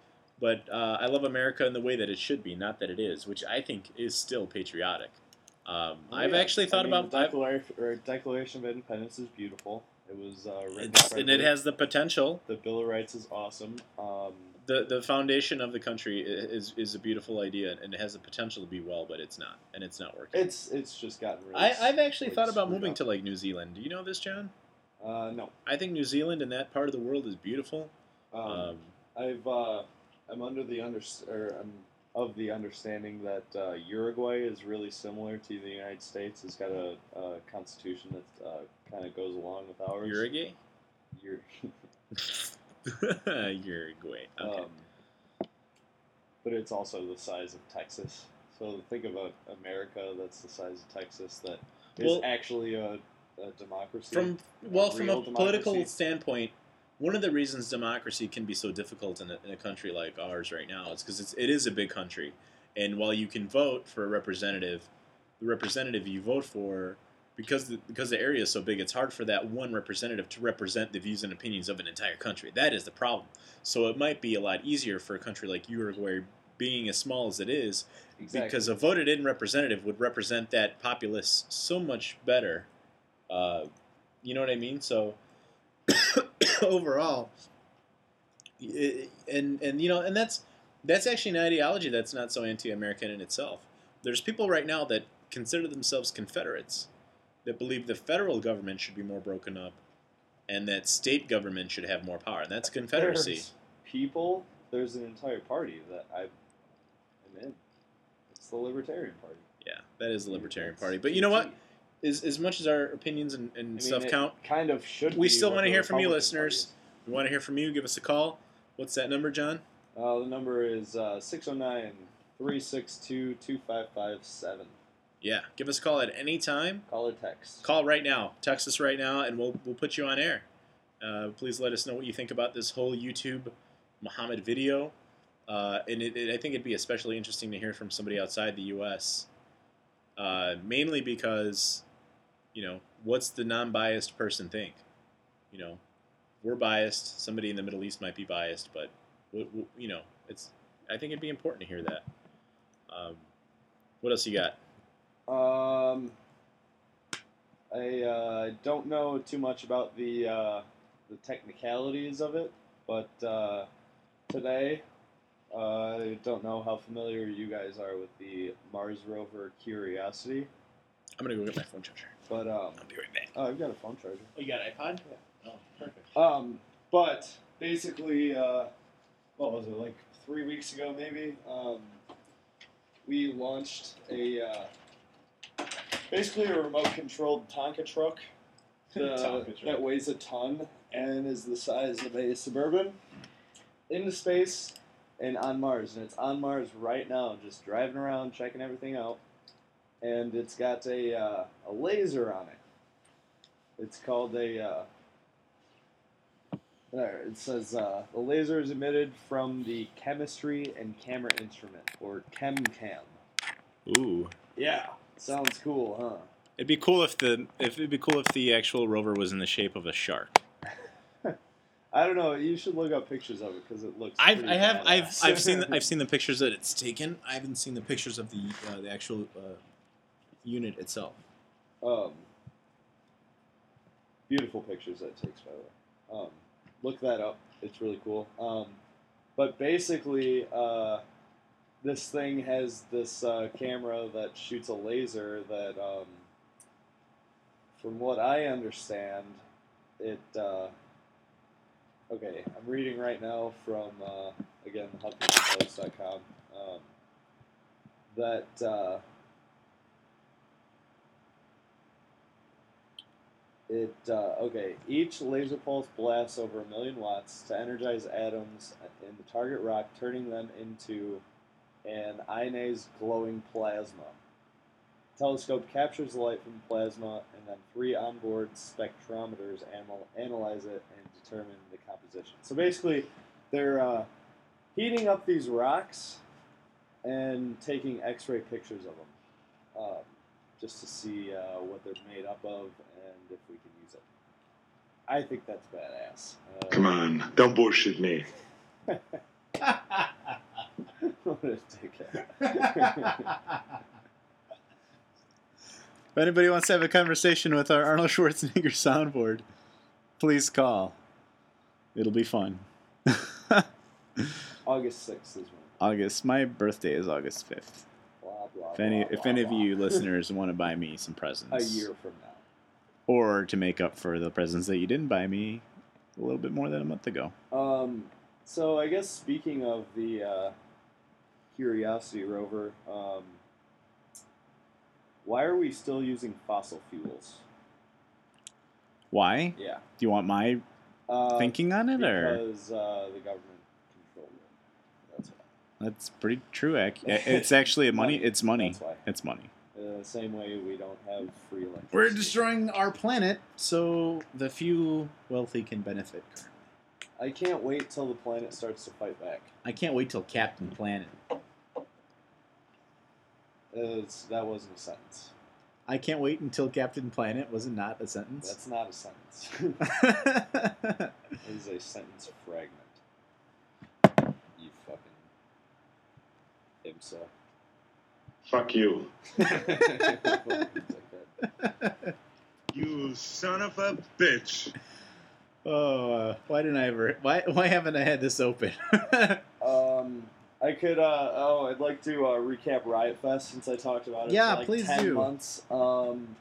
but uh, I love America in the way that it should be, not that it is, which I think is still patriotic. Um, I've Oh, Yeah, actually thought I mean, about the I've- Declaration, or Declaration of Independence is beautiful. It was uh, written and it has the potential. the Bill of Rights is awesome. Um, the The foundation of the country is is a beautiful idea, and it has the potential to be well, but it's not, and it's not working. it's it's just gotten really. I, I've actually like, thought about moving up. to like New Zealand. Do you know this, John? Uh, no. I think New Zealand and that part of the world is beautiful. Um, Um, I've uh, I'm under the under or I'm of the understanding that uh, Uruguay is really similar to the United States. It's got a, a constitution that uh, kind of goes along with ours. Uruguay. Ur- *laughs* *laughs* Uruguay. Okay. um, but it's also the size of Texas. So think about America that's the size of Texas that is Well- actually a, a democracy. from well, from a real political standpoint, one of the reasons democracy can be so difficult in a, in a country like ours right now is because it is a big country, and while you can vote for a representative, the representative you vote for, because the, because the area is so big, it's hard for that one representative to represent the views and opinions of an entire country. That is the problem. So it might be a lot easier for a country like Uruguay, being as small as it is, because a voted in representative would represent that populace so much better. Uh, you know what I mean? So *coughs* overall, and and you know, and that's that's actually an ideology that's not so anti-American in itself. There's people right now that consider themselves Confederates that believe the federal government should be more broken up, and that state government should have more power, and that's Confederacy. There's people, there's an entire party that I am in. It's the Libertarian Party. Yeah, that is the Libertarian Party. But you know what? As, as much as our opinions and, and I mean, stuff count, Kind of should. We still wanna hear from you, listeners. we want to hear from you. Give us a call. What's that number, John? Uh, the number is uh, 609 362 2557. Yeah, give us a call at any time. Call or text. Call right now. Text us right now, and we'll we'll put you on air. Uh, please let us know what you think about this whole YouTube Muhammad video. Uh, and it, it, I think it'd be especially interesting to hear from somebody outside the U.S. Uh, mainly because, you know, what's the non-biased person think? You know, we're biased. Somebody in the Middle East might be biased, but w- w- you know, it's. I think it'd be important to hear that. Um, what else you got? Um, I uh, don't know too much about the uh, the technicalities of it, but uh, today uh, I don't know how familiar you guys are with the Mars rover Curiosity, I'm gonna go get my phone charger. but um, I'll be right back. oh, I've got a phone charger. Oh, you got an iPod? Yeah. Oh, perfect. Um, but basically, uh, what was it like three weeks ago, maybe? Um, we launched a uh, basically a remote-controlled Tonka truck *laughs* uh, Tonka truck. that weighs a ton and is the size of a suburban into space and on Mars, and it's on Mars right now, just driving around, checking everything out, and it's got a uh, a laser on it. It's called a uh, there, it says uh, the laser is emitted from the chemistry and camera instrument, or ChemCam. Ooh, Yeah, sounds cool, huh? it'd be cool if the if it'd be cool if the actual rover was in the shape of a shark. *laughs* I don't know. You should look up pictures of it because it looks. I've I have I've. I've seen the, *laughs* I've seen the pictures that it's taken. I haven't seen the pictures of the uh, the actual uh, unit itself. um, beautiful pictures that it takes, by the way. Um, look that up. It's really cool. Um, but basically, uh, this thing has this uh, camera that shoots a laser that, um, from what I understand, it. Uh, okay, I'm reading right now from uh, again HuffingtonPost.com um, that. Uh, It uh, okay. Each laser pulse blasts over a million watts to energize atoms in the target rock, turning them into an ionized glowing plasma. Telescope captures the light from the plasma, and then three onboard spectrometers anal- analyze it and determine the composition. So basically, they're uh, heating up these rocks and taking X-ray pictures of them, um, just to see uh, what they're made up of and if we can use it. I think that's badass. Uh, Come on, don't bullshit me. *laughs* what a dickhead. If anybody wants to have a conversation with our Arnold Schwarzenegger soundboard, please call. It'll be fun. *laughs* August sixth is when. August. My birthday is August fifth. Blah blah. If any blah, if any of you *laughs* listeners want to buy me some presents, a year from now. or to make up for the presents that you didn't buy me a little bit more than a month ago. Um, so I guess speaking of the uh, Curiosity rover, um, why are we still using fossil fuels? Why? Yeah. Do you want my Uh, thinking on it, or because uh, the government controlled it. That's why. that's pretty true? Ac- *laughs* It's actually a money. Money. It's money. That's why. It's money. Uh, same way we don't have free electricity. We're destroying our planet so the few wealthy can benefit currently. I can't wait till the planet starts to fight back. I can't wait till Captain Planet. It's, that wasn't a sentence. I can't wait until Captain Planet. Was it not a sentence? That's not a sentence. *laughs* it is a sentence a fragment. You fucking IMSA. Fuck you. *laughs* You son of a bitch. oh, uh, why didn't I ever? Why why haven't I had this open? *laughs* Um, I could. Uh, oh, I'd like to uh, recap Riot Fest since I talked about it. Yeah, for like please 10 do. Months. Um,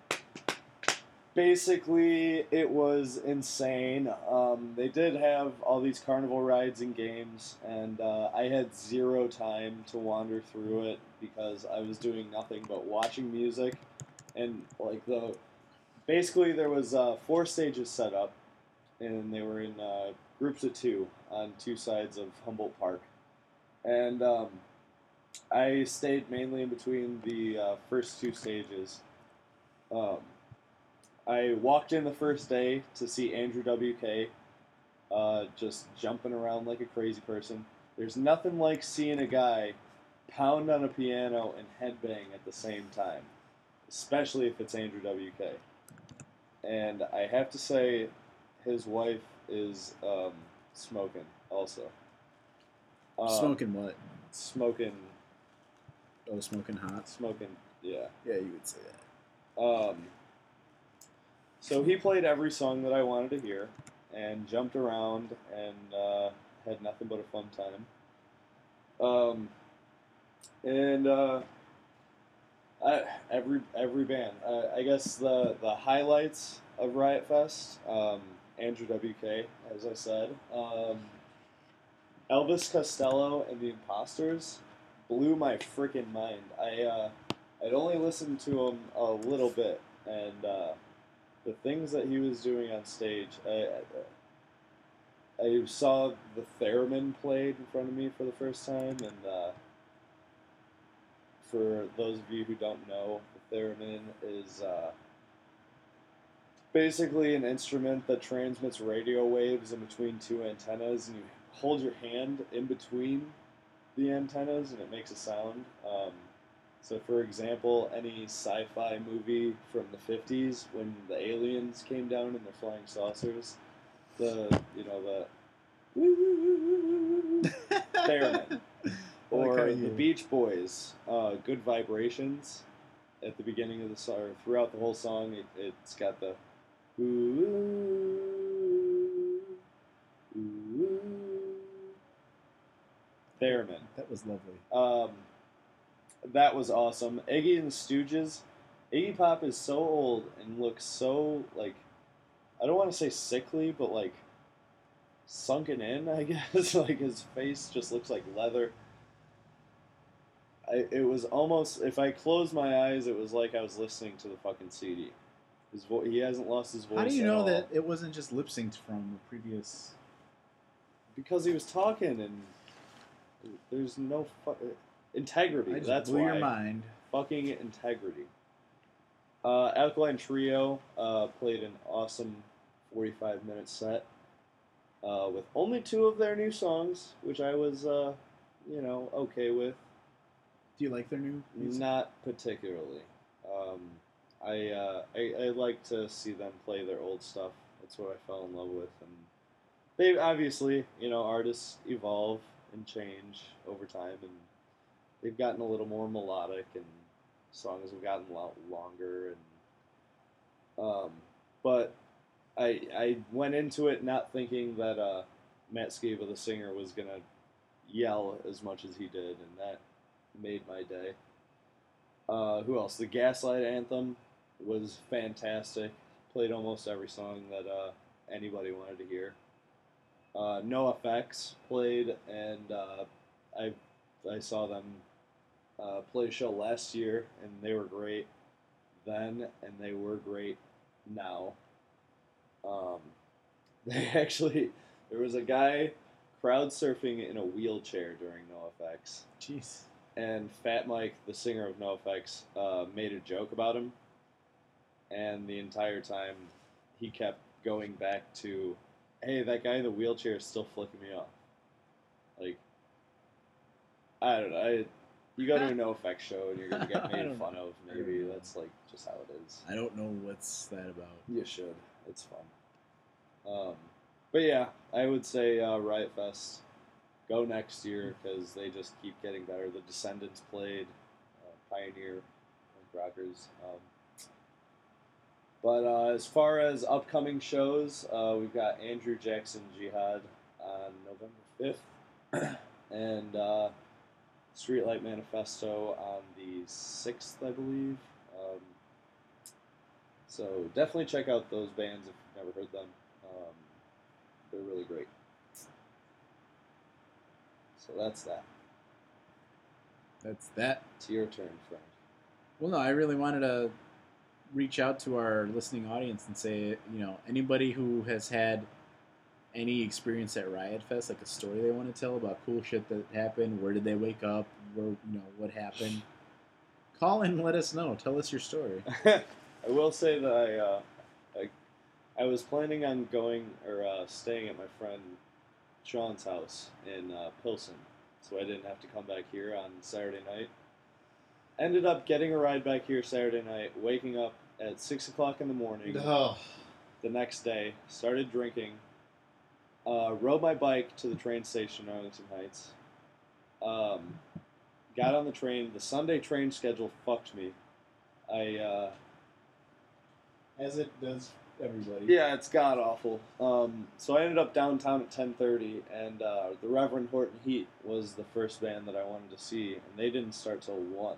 basically, it was insane. Um, they did have all these carnival rides and games, and uh, I had zero time to wander through it because I was doing nothing but watching music, and like the. Basically, there was uh, four stages set up, and they were in uh, groups of two on two sides of Humboldt Park and um, I stayed mainly in between the uh, first two stages. Um, I walked in the first day to see Andrew WK, uh, just jumping around like a crazy person. There's nothing like seeing a guy pound on a piano and headbang at the same time, especially if it's Andrew WK. And I have to say, his wife is um, smoking also. Um, smoking what? smoking, Oh, smoking hot. smoking. Yeah. Yeah, you would say that. Um, so he played every song that I wanted to hear, and jumped around and uh, had nothing but a fun time. Um, and uh, I, every every band. Uh, I guess the the highlights of Riot Fest. Um, Andrew WK, as I said. Um, Elvis Costello and the Imposters blew my freaking mind. I uh, I'd only listened to him a little bit, and uh, the things that he was doing on stage, I, I, I saw the theremin played in front of me for the first time, and uh, for those of you who don't know, the theremin is uh, basically an instrument that transmits radio waves in between two antennas, and you hold your hand in between the antennas, and it makes a sound. Um, so, for example, any sci-fi movie from the '50s, when the aliens came down in their flying saucers, the you know the *laughs* theremin, or how the Beach Boys, uh, "Good Vibrations." At the beginning of the song, or throughout the whole song, it, it's got the ooh, ooh, theremin. That was lovely. Um, that was awesome. Iggy and the Stooges. Iggy Pop is so old and looks so like I don't want to say sickly, but like sunken in. I *laughs* guess like his face just looks like leather. I, it was almost if I closed my eyes, it was like I was listening to the fucking CD. His vo- he hasn't lost his voice. How do you know all. that it wasn't just lip synced from the previous? Because he was talking and there's no fu- integrity. I just That's blew why. your mind. fucking integrity. Uh, Alkaline Trio uh, played an awesome 45 minute set uh, with only two of their new songs, which I was, uh, you know, okay with. Do you like their new? music? Not particularly. Um, I, uh, I I like to see them play their old stuff. That's what I fell in love with, and they obviously, you know, artists evolve and change over time, and they've gotten a little more melodic, and songs have gotten a lot longer, and um, but I I went into it not thinking that uh, Matt Skiba, the singer, was gonna yell as much as he did, and that made my day. Uh, who else? The Gaslight Anthem was fantastic. Played almost every song that uh, anybody wanted to hear. Uh, NoFX played, and uh, I I saw them uh, play a show last year, and they were great then, and they were great now. Um, *laughs* they actually there was a guy crowd surfing in a wheelchair during NoFX Jeez. and Fat Mike, the singer of NoFX, uh, made a joke about him, and the entire time he kept going back to hey, that guy in the wheelchair is still flicking me off. Like, I don't know. I, you go to a *laughs* NoFX show and you're gonna get made don't *laughs* fun of. Maybe that's like just how it is. I don't know what's that about. You should. It's fun. Um, but yeah, I would say uh, Riot Fest go next year because they just keep getting better. The Descendents played, uh, Pioneer, Punk Rockers. Um, but uh, as far as upcoming shows, uh, we've got Andrew Jackson Jihad on November 5th *clears throat* and uh, Streetlight Manifesto on the 6th, I believe. Um, so definitely check out those bands if you've never heard them. Um, they're really great. So that's that. That's that. It's your turn, friend. Well, no, I really wanted to reach out to our listening audience and say, you know, anybody who has had any experience at Riot Fest, like a story they want to tell about cool shit that happened, where did they wake up, where you know what happened, call and let us know. Tell us your story. *laughs* I will say that I, uh, I, I was planning on going or uh, staying at my friend Sean's house in uh, Pilsen, so I didn't have to come back here on Saturday night. Ended up getting a ride back here Saturday night, waking up at six o'clock in the morning the next day, started drinking, uh, rode my bike to the train station in Arlington Heights, um, got on the train. The Sunday train schedule fucked me. I uh, As it does everybody. yeah, it's god awful. Um, so I ended up downtown at ten thirty, and uh, the Reverend Horton Heat was the first band that I wanted to see, and they didn't start till one.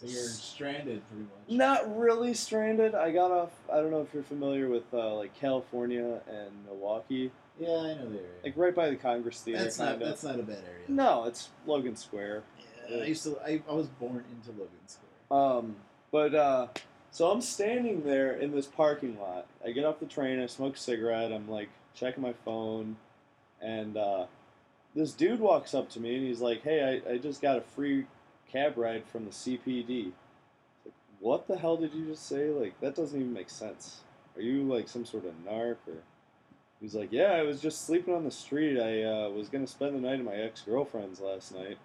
So you're stranded pretty much. Not really stranded. I got off. I don't know if you're familiar with uh, like California and Milwaukee, Yeah, I know the area. like right by the Congress Theater. that's not kinda. that's not a bad area. No, it's Logan Square. Yeah, I used to. I, I was born into Logan Square. Um, but uh, so I'm standing there in this parking lot. I get off the train. I smoke a cigarette. I'm like checking my phone, and uh, this dude walks up to me and he's like, "Hey, I, I just got a free cab ride from the CPD." Like, what the hell did you just say? Like that doesn't even make sense. Are you like some sort of narc or? He's like, "Yeah, I was just sleeping on the street. I uh, was gonna spend the night at my ex girlfriend's last night."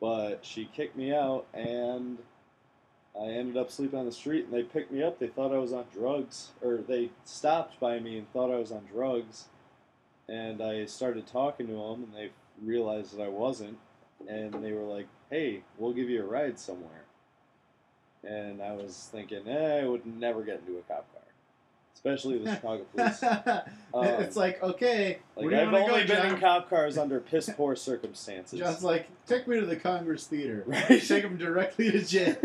But she kicked me out, and I ended up sleeping on the street and they picked me up. They thought I was on drugs, or they stopped by me and thought I was on drugs. And I started talking to them and they realized that I wasn't. And they were like, hey, we'll give you a ride somewhere. And I was thinking, eh, I would never get into a cop car, especially the *laughs* Chicago police. *laughs* it's like okay, Like, where do you I've only go, been John? in cop cars under *laughs* piss poor circumstances. John's like, take me to the Congress Theater. Right. Take him directly to jail.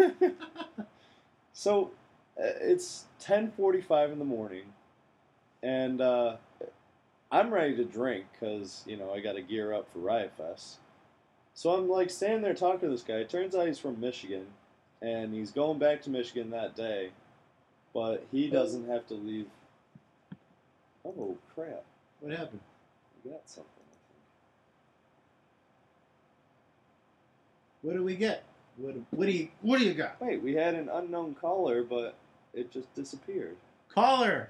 So uh, it's ten forty-five in the morning, and uh, I'm ready to drink because you know I got to gear up for Riot Fest. So I'm like standing there talking to this guy. It turns out he's from Michigan, and he's going back to Michigan that day, but he oh. doesn't have to leave. Oh crap! What happened? We got something. What do we get? What what do you what do you got? Wait, we had an unknown caller, but it just disappeared. Caller,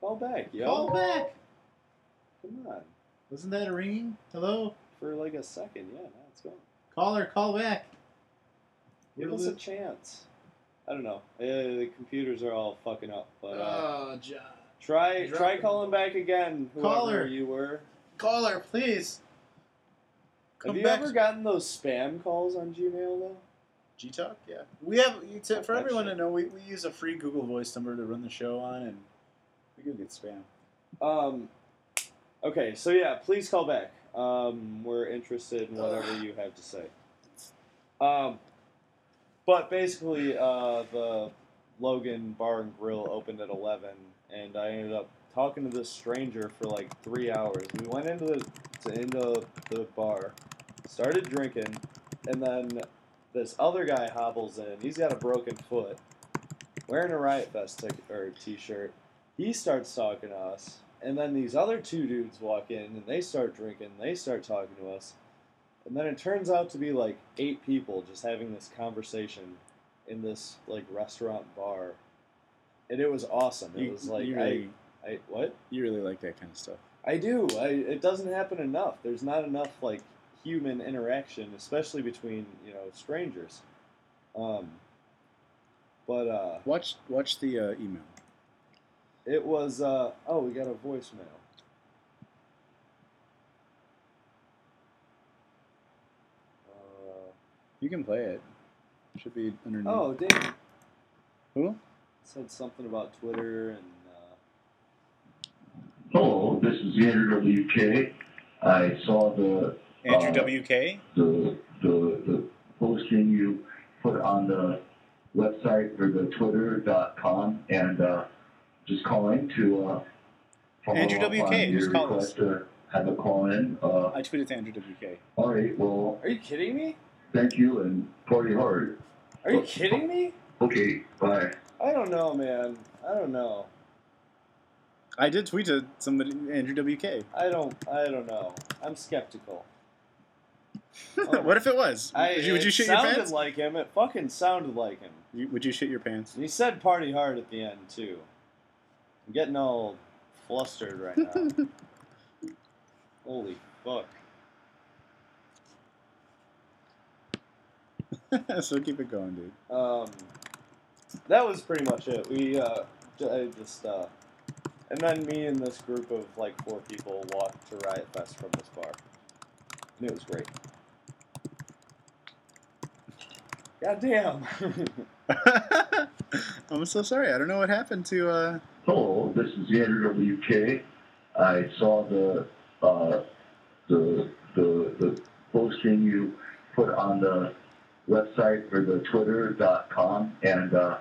Call back, yo! call back. Come on, Wasn't that a ringing? Hello, for like a second. Yeah, now it's gone. caller, call back. Give What us is a chance. I don't know. Uh, the computers are all fucking up, but uh, Oh, John. try drop try calling back again. Whoever Caller. you were. Caller, please. Have you ever gotten those spam calls on Gmail though? G Talk, yeah. We have you t- for everyone shit. to know. We, we use a free Google Voice number to run the show on, and we do get spam. Um. Okay, so yeah, please call back. Um, we're interested in whatever you have to say. Um, but basically, uh, the Logan Bar and Grill opened at eleven, and I ended up talking to this stranger for like three hours. We went into the to, into the bar, started drinking, and then this other guy hobbles in. He's got a broken foot, wearing a Riot Fest ticket or t-shirt. He starts talking to us, and then these other two dudes walk in and they start drinking. They start talking to us, and then it turns out to be like eight people just having this conversation in this like restaurant bar, and it was awesome. It You, was like you I I what? You really like that kind of stuff. I do. I, it doesn't happen enough. There's not enough like human interaction, especially between you know strangers. Um, but uh, Watch watch the uh, email. It was. Uh, oh, we got a voicemail. Uh, You can play it. Should be underneath. oh, Dave who? said something about Twitter and. Uh, Hello, this is Andrew WK. I saw the Andrew Uh, WK. the the the posting you put on the website or the twitter.com and uh, just calling to uh, follow Andrew up WK, on your just call us. request to have a call in. Uh, I tweeted to Andrew WK. all right, well, are you kidding me? thank you and party hard. Are you kidding me? Okay, bye. I don't know, man. I don't know. I did tweet to somebody Andrew WK. I don't. I don't know. I'm skeptical. Oh. *laughs* what if it was? I, would you, would you it shit your sounded pants? like him. It fucking sounded like him. You- would you shit your pants? And he said party hard at the end too. I'm getting all flustered right now. *laughs* Holy fuck. *laughs* so keep it going, dude. Um, that was pretty much it. We uh, I just uh, and then me and this group of like four people walked to Riot Fest from this bar, and it was great. *laughs* God damn. I'm so sorry. I don't know what happened to. uh Hello, this is Andrew WK. I saw the uh, the the the posting you put on the website or the twitter.com and uh,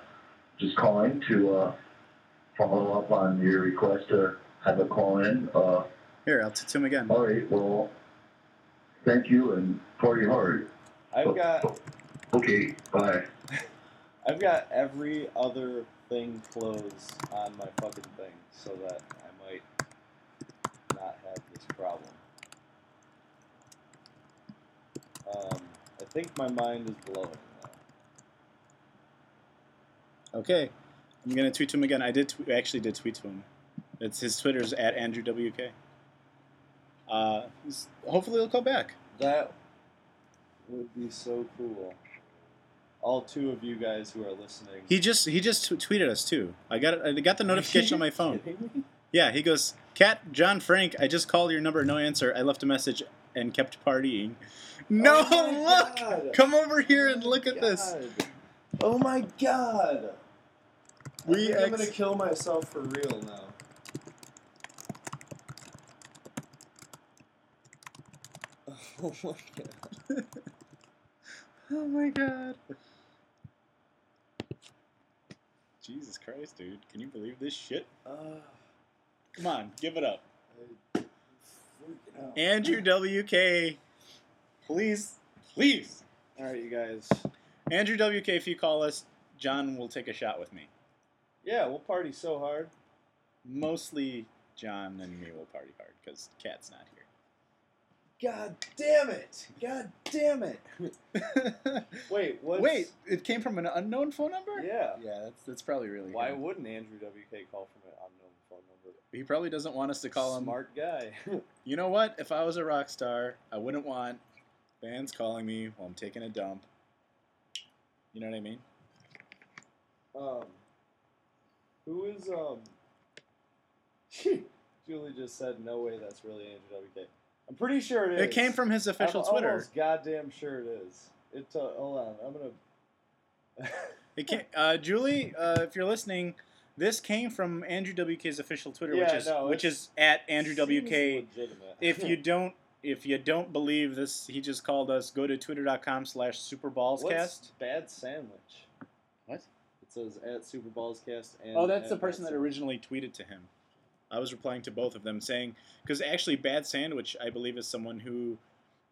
just calling to uh, follow up on your request to have a call in. Uh, Here, I'll tweet to him again. all right, well, thank you and party hard. I've got Okay, bye. *laughs* I've got every other thing closed on my fucking thing so that I might not have this problem. Um, I think my mind is blowing now. Okay, I'm gonna tweet to him again. I did. I actually did tweet to him. It's his Twitter's at Andrew WK. Uh, hopefully he'll call back. That would be so cool. All two of you guys who are listening. He just he just t- tweeted us too. I got I got the oh, notification on my phone. Yeah, he goes, "Cat John Frank, I just called your number, no answer. I left a message and kept partying." No, Oh look! God. Come over here and look at this. Oh my god! We I think I'm ex- gonna kill myself for real now. *laughs* Oh my god. *laughs* Oh my god. Jesus Christ, dude. Can you believe this shit? Uh, Come on, give it up. Andrew WK. Please, please. Alright, you guys. Andrew WK, if you call us, John will take a shot with me. Yeah, we'll party so hard. Mostly John and me will party hard because Cat's not God damn it! God damn it! here. *laughs* Wait, what? Wait, it came from an unknown phone number? Yeah. Yeah, that's that's probably really Why good. wouldn't Andrew WK call from an unknown phone number? He probably doesn't want us to call him. Smart guy. *laughs* You know what? If I was a rock star, I wouldn't want fans calling me while I'm taking a dump. You know what I mean? um, who is um? *laughs* Julie just said, "No way, that's really Andrew WK." I'm pretty sure it is. It came from his official I'm Twitter. almost goddamn sure it is. It. Uh, hold on, I'm gonna. *laughs* It came, uh, Julie, uh, if you're listening, this came from Andrew WK's official Twitter, which is no, which is at Andrew WK. legitimate. If you *laughs* don't if you don't believe this, he just called us. Go to twitter.com slash superballscast. What's bad sandwich? What? It says at Superballscast and. Oh, that's the person that originally tweeted to him. I was replying to both of them saying because actually, Bad Sandwich, I believe, is someone who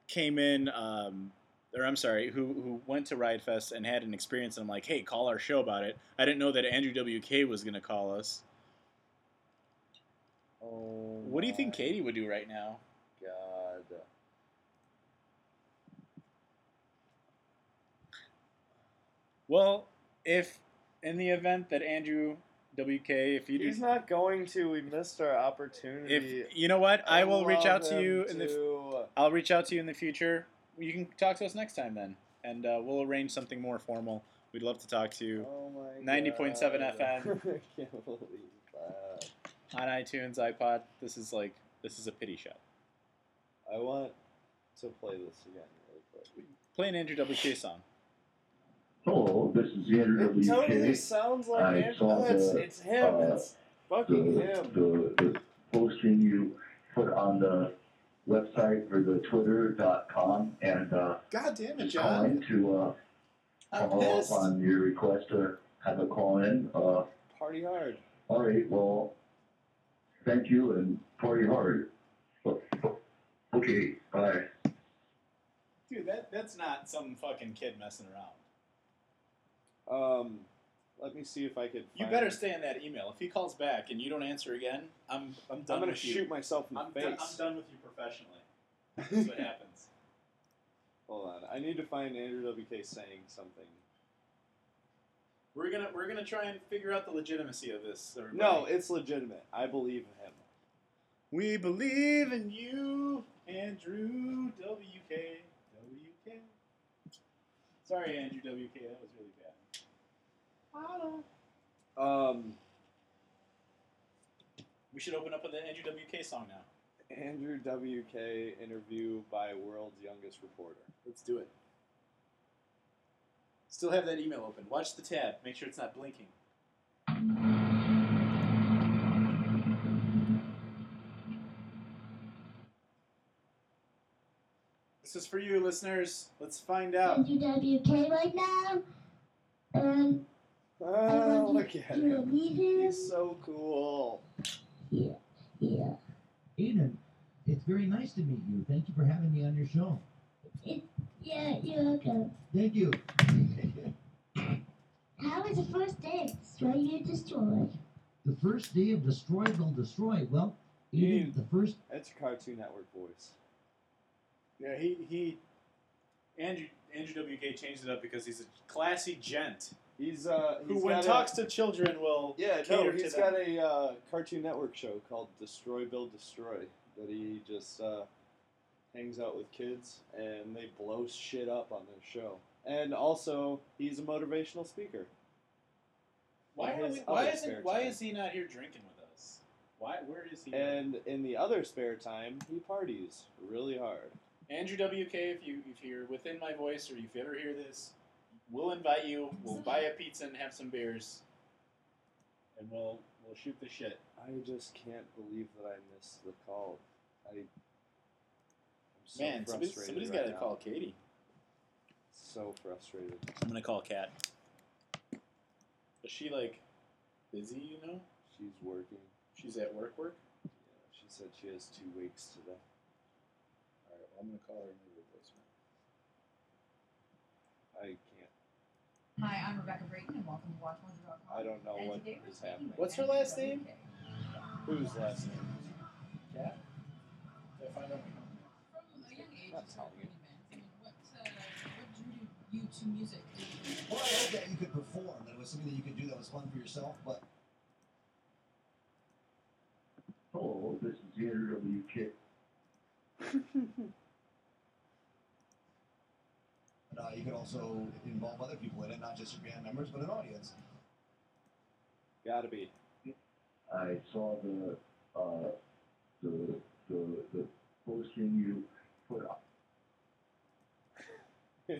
came in, um, or I'm sorry, who who went to Riot Fest and had an experience. And I'm like, hey, call our show about it. I didn't know that Andrew WK was gonna call us. Oh. What do you think Katie would do right now? God. Well, if in the event that Andrew WK, if you do, He's not going to. We missed our opportunity. if you know what, I will reach out to you in the. too. I'll reach out to you in the future. You can talk to us next time then, and uh, we'll arrange something more formal. We'd love to talk to you Oh my 90.7 FM. *laughs* I can't believe that. on iTunes, iPod. This is like this is a pity shot. I want to play this again really quick. Play an Andrew WK song. Hello, this is Andrew It totally WK. sounds like I him. saw it's, the, it's him. uh, it's fucking the, him. the, the posting you put on the website or the twitter.com and uh, God damn it, just calling to uh, I'm follow up pissed. on your request to have a call in. Uh, Party hard. all right, well, thank you and party hard. Okay, bye. Dude, that that's not some fucking kid messing around. Um, let me see if I could. You better stay in that email. If he calls back and you don't answer again, I'm I'm done I'm gonna with you. shoot myself in the I'm, face. done, I'm done with you professionally. *laughs* That's what happens. Hold on. I need to find Andrew WK saying something. We're gonna we're gonna try and figure out the legitimacy of this. Everybody. No, it's legitimate. I believe in him. we believe in you, Andrew WK WK. Sorry, Andrew WK. That was really bad. Um, We should open up with an Andrew WK song now. Andrew WK interview by world's youngest reporter. Let's do it. Still have that email open. Watch the tab. Make sure it's not blinking. This is for you, listeners. Let's find out. WWK right now. And I Oh, look at to him. meet him. He's so cool. Yeah, yeah. Aiden, it's very nice to meet you. Thank you for having me on your show. It, yeah, you're welcome. Thank you. How was the first day of Destroy You Destroy? the first day of Destroy Build Destroy. Well, Aiden, Aiden. the first. That's a Cartoon Network voice. Yeah, he he. Andrew Andrew WK changed it up because he's a classy gent He's uh, who, when got a- talks to children, will Yeah, no, he's them. got a uh, Cartoon Network show called Destroy Build Destroy that he just uh, hangs out with kids and they blow shit up on their show. And also, he's a motivational speaker. Why, we, why isn't why time. is he not here drinking with us? Why where is he? And in the other spare time, he parties really hard. Andrew WK, if you if you're within my voice or if you ever hear this, we'll invite you. We'll buy a *laughs* pizza and have some beers, and we'll we'll shoot the shit. I just can't believe that I missed the call. I, I'm so Man, somebody, frustrated somebody's right got to now. call Katie. So frustrated. I'm gonna call Kat. Is she like busy? You know, She's working. she's at work. Work. Yeah, she said she has two weeks today. All right. Well, I'm gonna call her and leave her voicemail. I can't. Hi, I'm Rebecca Brayton, and welcome to WatchMojo.com. I don't know And what today we're is speaking happening. What's her last name? WK. Whose last name? Kat. Did I find out? From a young age, Not you started telling you. playing bands. I mean, what, uh, what drew you to music? Well, I hope that you could perform, that it was something that you could do that was fun for yourself, but Hello, this is Andrew WK. but, *laughs* uh, you could also involve other people in it, not just your band members, but an audience. Gotta be. I saw the uh, the the the posting you put up. *laughs*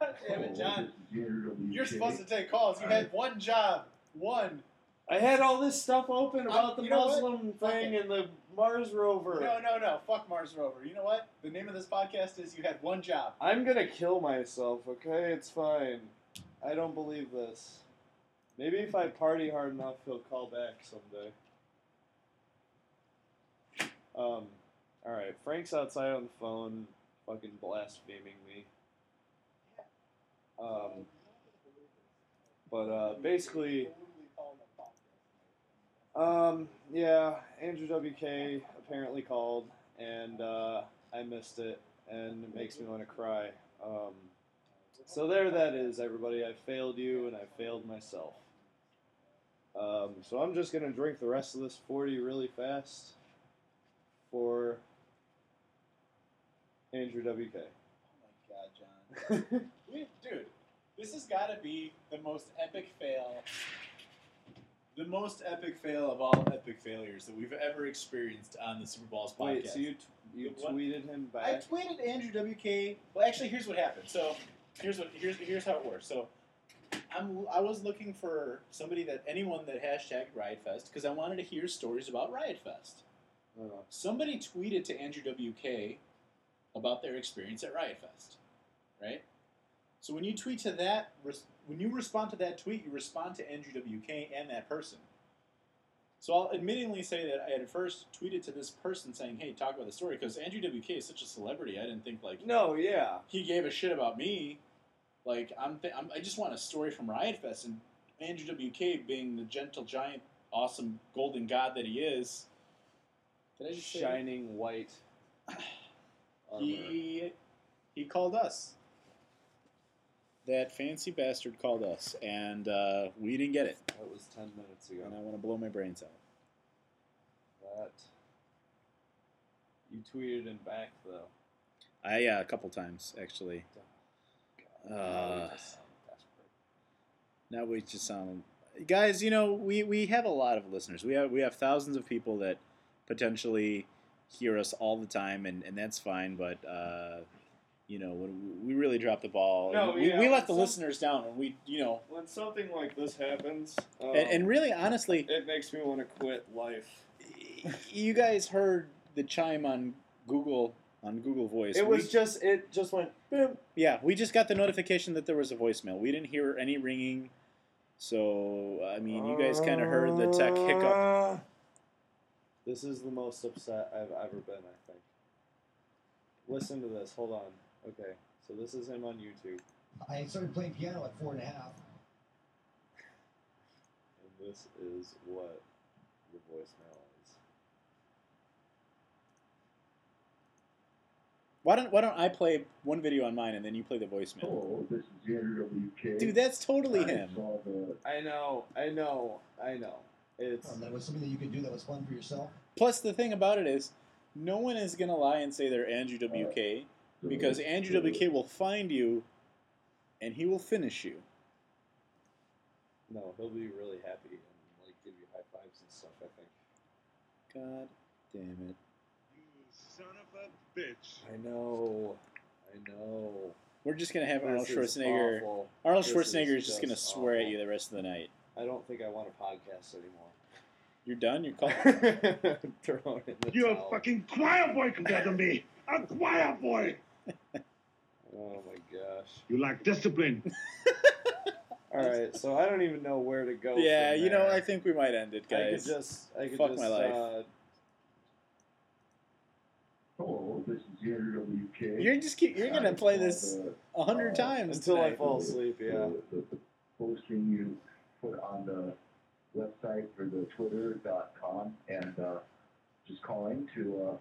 God damn it, John. This is Andrew WK. You're supposed to take calls. You had one job. One. I had all this stuff open about the you know? Muslim thing it. and the Mars rover. No, no, no. Fuck Mars Rover. You know what? The name of this podcast is You Had One Job. I'm gonna kill myself, okay? It's fine. I don't believe this. Maybe if I party hard enough, he'll call back someday. Um, alright. Frank's outside on the phone, fucking blaspheming me. Um, but, uh, basically, um, yeah, Andrew WK apparently called, and uh, I missed it, and it makes me want to cry. Um, so there that is, everybody. I failed you, and I failed myself. Um, so I'm just gonna drink the rest of this 40 really fast for Andrew WK. Oh my god, John. *laughs* dude, this has got to be the most epic fail. The most epic fail of all epic failures that we've ever experienced on the Super Balls podcast. Wait, so you t- you What? tweeted him back? I tweeted Andrew WK. Well, actually, here's what happened. So, here's what here's here's how it works. So, I'm I was looking for somebody that anyone that hashtagged Riot Fest because I wanted to hear stories about Riot Fest. Uh, Somebody tweeted to Andrew WK about their experience at Riot Fest, right? So when you tweet to that, when you respond to that tweet, you respond to Andrew WK and that person. So I'll admittingly say that I had first tweeted to this person saying, "Hey, talk about the story," because Andrew WK is such a celebrity. I didn't think like no, yeah. he gave a shit about me. Like I'm, th- I'm I just want a story from Riot Fest and Andrew WK being the gentle giant, awesome golden god that he is. Did I just say? Shining white. armor. He he called us. That fancy bastard called us, and uh, we didn't get it. That was 10 minutes ago. And I want to blow my brains out. That. You tweeted him back, though. I yeah, a couple times actually. Uh, now we just sound, guys. You know, we, we have a lot of listeners. We have we have thousands of people that potentially hear us all the time, and, and that's fine. But uh, you know, when we really dropped the ball, No, we, yeah, we let the some- listeners down, and we you know, When something like this happens, um, and, and really honestly, it makes me want to quit life. you guys heard the chime on Google on Google Voice. It We- was just, it just went boom. Yeah, we just got the notification that there was a voicemail. We didn't hear any ringing. So, I mean, you guys kind of heard the tech hiccup. This is the most upset I've ever been, I think. Listen to this. Hold on. Okay, so this is him on YouTube. I started playing piano at four and a half. And this is what the voicemail is. Why don't Why don't I play one video on mine and then you play the voicemail? Hello, this is Andrew WK. Dude, that's totally I him. saw the I know, I know, I know. It's Um, that was something that you could do that was fun for yourself. Plus, the thing about it is, no one is gonna lie and say they're Andrew WK because Andrew WK will find you, and he will finish you. no, he'll be really happy and like give you high fives and stuff. I think. God damn it! You son of a bitch. I know, I know. We're just gonna have Arnold This is Schwarzenegger. awful. Arnold This Schwarzenegger is is just gonna just swear at you the rest of the night. I don't think I want a podcast anymore. You're done. You're called. *laughs* Throw in the You're a fucking choir boy compared to me. A choir boy. *laughs* Oh my gosh. You lack discipline. *laughs* All right, so I don't even know where to go. yeah, from you know. I think we might end it, guys. I could just, I could Fuck just, my life. Uh, Hello, this is Andrew WK. You're just keep. You're gonna I play this a hundred uh, times until I fall asleep. Yeah. the, the, the posting you put on the website for the twitter.com and uh, just calling to uh,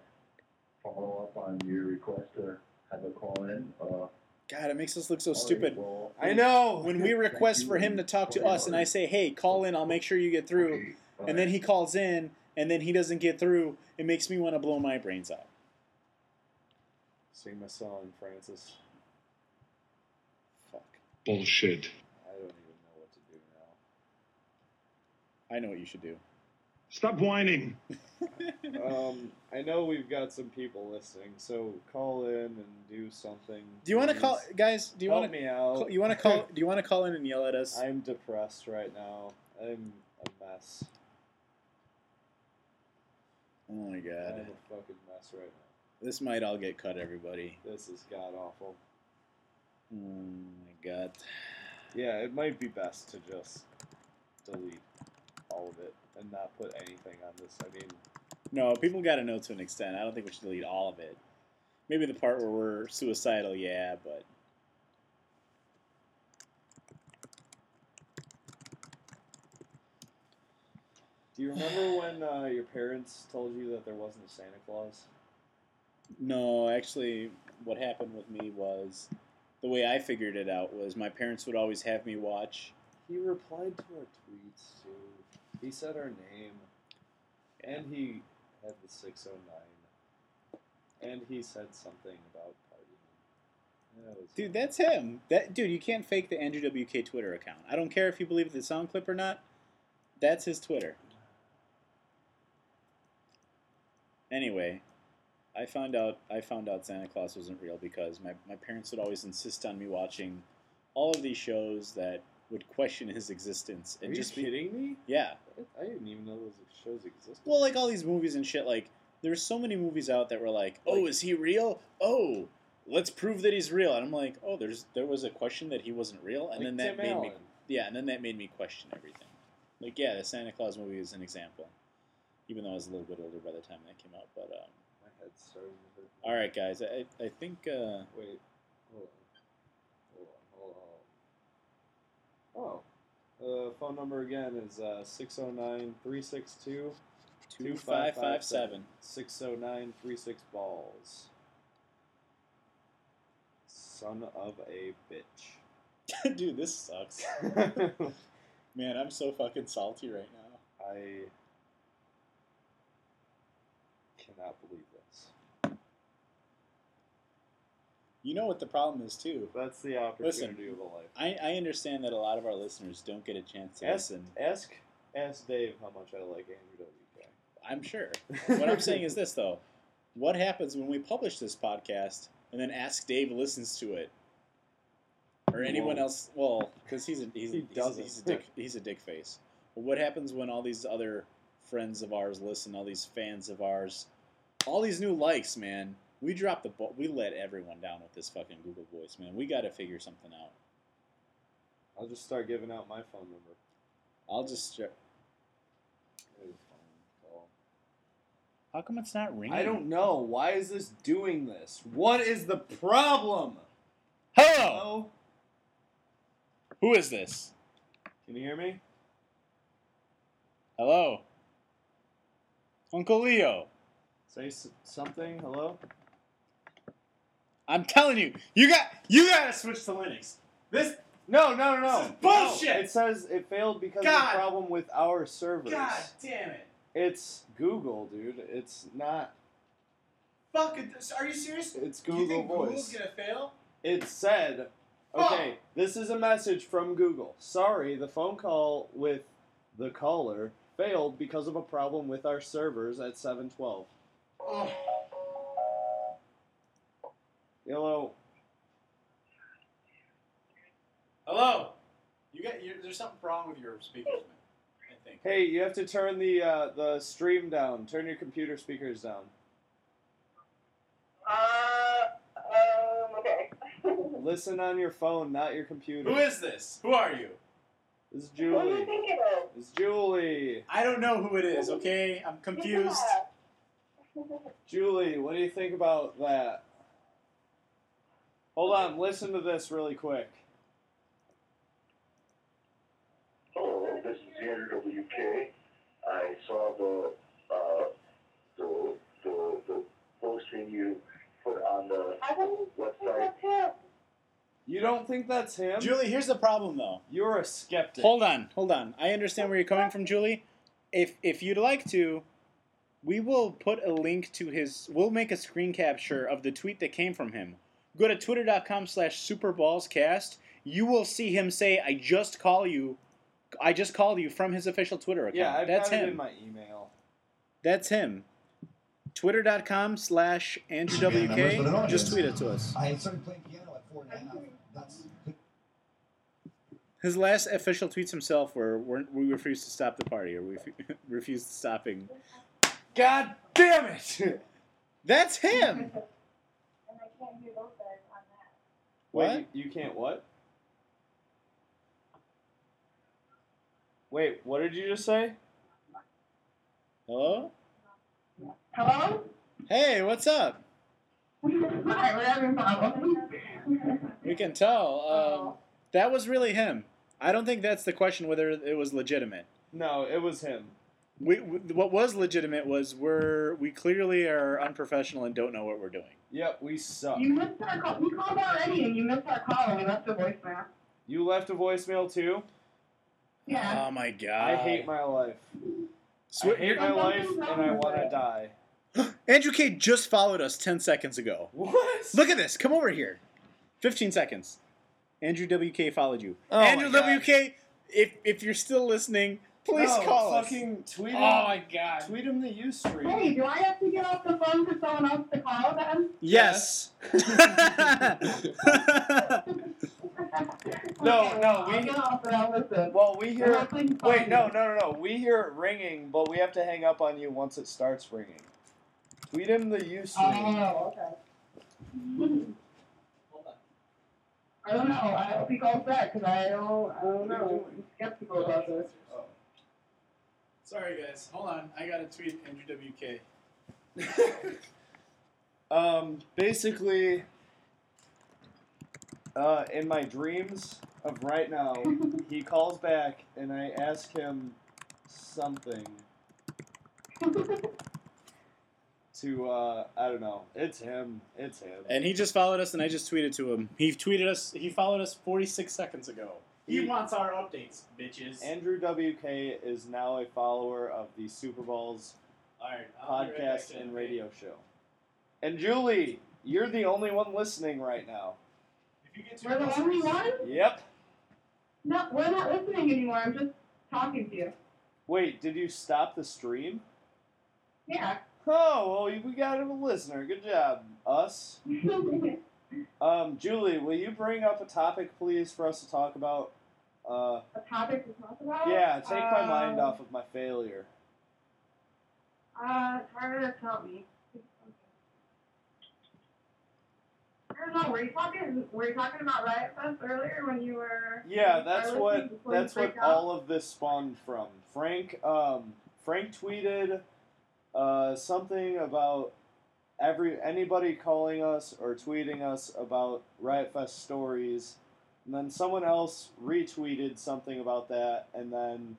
follow up on your request to have a call in. Uh, God, it makes us look so stupid. well, I know. *laughs* When we request for him to talk to us, and I say, "Hey, call in. I'll make sure you get through," okay, and then he calls in, and then he doesn't get through. It makes me want to blow my brains out. Sing my song, Francis. Fuck. Bullshit. I don't even know what to do now. I know what you should do. Stop whining. Um, I know we've got some people listening, so call in and do something. Do you want to call, guys? Do you want to? me out? You want to call? Do you want to call in and yell at us? I'm depressed right now. I'm a mess. Oh my god. I'm god, a fucking mess right now. this might all get cut, everybody. This is god awful. Oh my god. Yeah, it might be best to just delete all of it and not put anything on this. I mean, No, people got to know to an extent. I don't think we should delete all of it. Maybe the part where we're suicidal, yeah, but do you remember when uh, your parents told you that there wasn't a Santa Claus? no. Actually, what happened with me was the way I figured it out was my parents would always have me watch. He replied to our tweets too. He said our name, and he had the 609, and he said something about partying. That Dude, that's him. That dude, you can't fake the Andrew WK Twitter account. I don't care if you believe the sound clip or not. That's his Twitter. Anyway, I found out I found out Santa Claus wasn't real because my, my parents would always insist on me watching all of these shows that would question his existence Are and you just be kidding me? yeah. I didn't even know those shows existed. Well, like all these movies and shit, like there's so many movies out that were like, "Oh, is he real? Oh, let's prove that he's real." And I'm like, "Oh, there's there was a question that he wasn't real," and Like then that Tim made me yeah, and then that made me question everything. Like, yeah, the Santa Claus movie is an example, even though I was a little bit older by the time that came out. But um, My head's starting to hurt. all right, guys, I I think uh, Wait, hold on. Hold on, hold on. Oh. The phone number again is uh, 609 362 2557. 609 36 balls. Son of a bitch. *laughs* dude, this sucks. *laughs* Man, I'm so fucking salty right now. I cannot believe this. You know what the problem is too. That's the opportunity of a life. I, I understand that a lot of our listeners don't get a chance to Ask, listen. ask, ask Dave how much I like Andrew WK. I'm sure. What I'm saying is this though: what happens when we publish this podcast and then Ask Dave listens to it, or anyone won't. else? Well, because he's a he's, He he's, he's a dick he's a dick face. But what happens when all these other friends of ours listen? All these fans of ours, all these new likes, man. We dropped the ball. We let everyone down with this fucking Google Voice, man. We got to figure something out. I'll just start giving out my phone number. I'll just. Call. How come it's not ringing? I don't know. Why is this doing this? What is the problem? Hello. Hello? Who is this? Can you hear me? Hello. Uncle Leo. Say s- something. Hello? I'm telling you, you got you gotta switch to Linux. This No, no, no, no. This is bullshit! No, it says it failed because of a problem with our servers. God damn it! It's Google, dude. It's not. Fuck it! Are you serious? It's Google you think Voice. Google's gonna fail? It said, okay, this is a message from Google. Sorry, the phone call with the caller failed because of a problem with our servers at 712. Hello. Hello. You got you, there's something wrong with your speakers, man. I think. Hey, you have to turn the uh, the stream down. Turn your computer speakers down. Uh, um, okay. *laughs* Listen on your phone, not your computer. Who is this? Who are you? This is Julie. What do you Julie. think it is? It's Julie. I don't know who it is. Okay, I'm confused. *laughs* Julie, what do you think about that? Hold on, listen to this really quick. Hello, this is Andrew WK. I saw the, uh, the, the, the posting you put on the I don't website. that's. You don't think that's him? Julie, here's the problem though. You're a skeptic. Hold on, hold on. I understand where you're coming from, Julie. If if you'd like to, we will put a link to his. We'll make a screen capture of the tweet that came from him. Go to twitter.com slash superballscast. You will see him say, "I just call you." I just called you from his official Twitter account. Yeah, I've That's got it him. in my email. That's him. Twitter.com slash Andrew Instagram numbers, but it WK. Just tweet it to us. I started playing piano at four and a half. That's His last official tweets himself were, were "We refuse to stop the party," or "We *laughs* refuse to stopping." God damn it! That's him. And I can't hear those guys on that. Wait, What? you, you can't what? Wait, what did you just say? Hello. Hello? Hey, what's up? Hi, whatever problem. We can tell. Um, that was really him. I don't think that's the question whether it was legitimate. No, it was him. We, we, what was legitimate was we're we clearly are unprofessional and don't know what we're doing. Yep, we suck. You missed our call. We called already and you missed our call and we left a voicemail. You left a voicemail too? Yeah. Oh my god. I hate my life. Swi- I hate my life, and I want to die. *gasps* Andrew K just followed us 10 seconds ago. What? Look at this. Come over here. 15 seconds. Andrew WK followed you. Oh my Andrew God. WK, if if you're still listening, please No, call us. tweet oh him. Oh my god. Tweet him the Ustream. Hey, do I have to get off the phone for someone else to call them? Yes. *laughs* No, Okay, no, I'll we- get off and I'll listen. Well, we hear. Well, Wait, no, no, no, no. We hear it ringing, but we have to hang up on you once it starts ringing. Tweet him the Ustream. Oh, okay. Hold on. I don't know. I hope he calls back because I don't. I don't know. I'm skeptical about this. Oh. Sorry guys. Hold on. I got to tweet Andrew WK. *laughs* Um, basically, uh, in my dreams of right now, *laughs* he calls back and I ask him something *laughs* to, uh, I don't know. It's him. It's him. And he just followed us and I just tweeted to him. He tweeted us he followed us 46 seconds ago. He He- wants our updates, bitches. Andrew WK is now a follower of the Super Balls All right, I'll be right back podcast to and him. radio show. And Julie, you're the only one listening right now. If you get We're the only one? Yep. No, we're not listening anymore. I'm just talking to you. Wait, did you stop the stream? Yeah. Oh, well, we got a listener. Good job, us. *laughs* Um, Julie, will you bring up a topic, please, for us to talk about? Uh, A topic to talk about? yeah, take my mind Uh, off of my failure. Uh, it's harder to tell me. I don't know. Were you talking? Were you talking about Riot Fest earlier when you were? Yeah, that's what listening before you that's what out? all of this spawned from. Frank, um, Frank tweeted uh, something about every anybody calling us or tweeting us about Riot Fest stories, and then someone else retweeted something about that, and then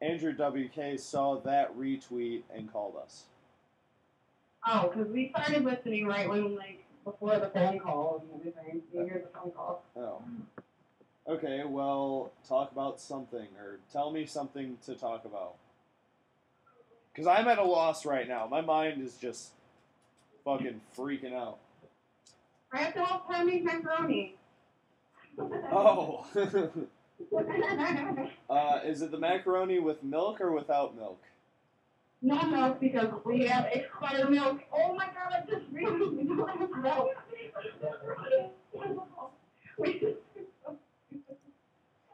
Andrew WK saw that retweet and called us. Oh, because we started listening right when like before the phone call and everything. You hear the phone call. Oh. Okay, well, talk about something, or tell me something to talk about. Because I'm at a loss right now. My mind is just fucking freaking out. I have to help make macaroni. Oh. *laughs* *laughs* uh, is it the macaroni with milk or without milk? No milk because we have expired milk. Oh my god, I just realized we don't have milk. We just- What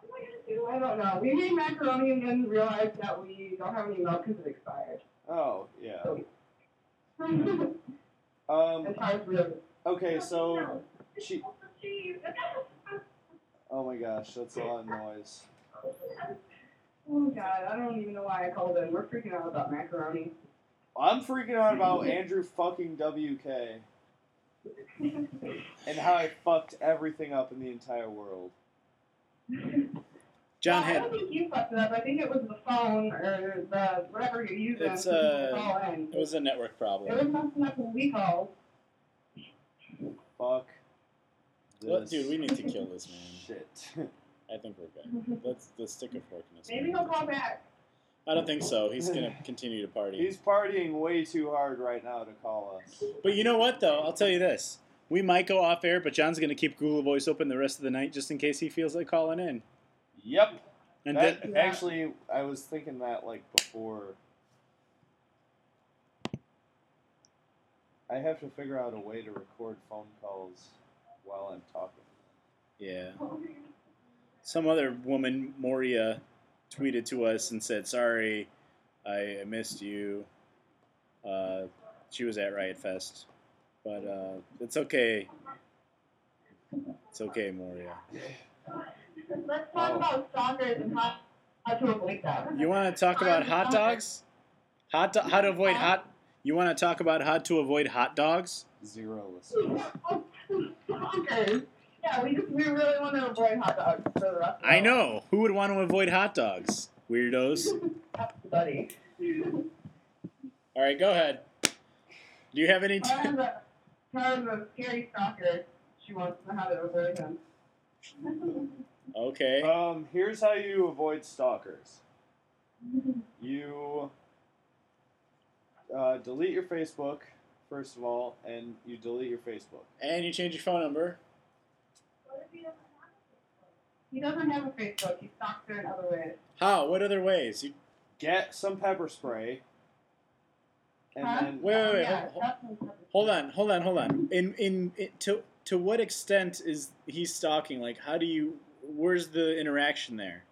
am I gonna do? I don't know. We made macaroni and then realized that we don't have any milk because it expired. Oh, yeah. As Um, *laughs* far as really. okay, so she. Oh my gosh, that's a lot of noise. Oh god, I don't even know why I called in. We're freaking out about macaroni. I'm freaking out about *laughs* Andrew fucking WK *laughs* and how I fucked everything up in the entire world. John I don't think you fucked it up. I think it was the phone or the whatever you're using it's to uh it was a network problem. It was messing up when we called. Fuck. Well, dude, we need to kill this man. Shit. I think we're good. Let's let's stick a fork in this. Maybe he'll call back. I don't think so. He's gonna continue to party. He's partying way too hard right now to call us. But you know what though? I'll tell you this. We might go off air, but John's gonna keep Google Voice open the rest of the night just in case he feels like calling in. Yep. And That, then, actually, I was thinking that like before. I have to figure out a way to record phone calls while I'm talking. yeah. Some other woman, Moria, tweeted to us and said, "Sorry, I I missed you." Uh, she was at Riot Fest, but uh, it's okay. It's okay, Moria. Let's talk about stalkers and how, how to avoid them. You want to talk about hot dogs? Hot do- how to avoid hot? You want to talk about how to avoid hot dogs? Zero listeners. *laughs* Stalkers. Yeah, we we really want to avoid hot dogs for the rest of I know. Who would want to avoid hot dogs? Weirdos. *laughs* buddy. All right, go ahead. Do you have any? T- Tara's a, Tara's a scary stalker. She wants to have it over avoid him. Okay. Um, here's how you avoid stalkers. You uh, delete your Facebook first of all, and you delete your Facebook. And you change your phone number. He doesn't have a Facebook. He stalks her in other ways. How? What other ways? You Get some pepper spray, and Huh? then wait, wait, wait. Yeah, hold, that's what- hold on, hold on, hold on. In, in in to to what extent is he stalking? Like, how do you? Where's the interaction there?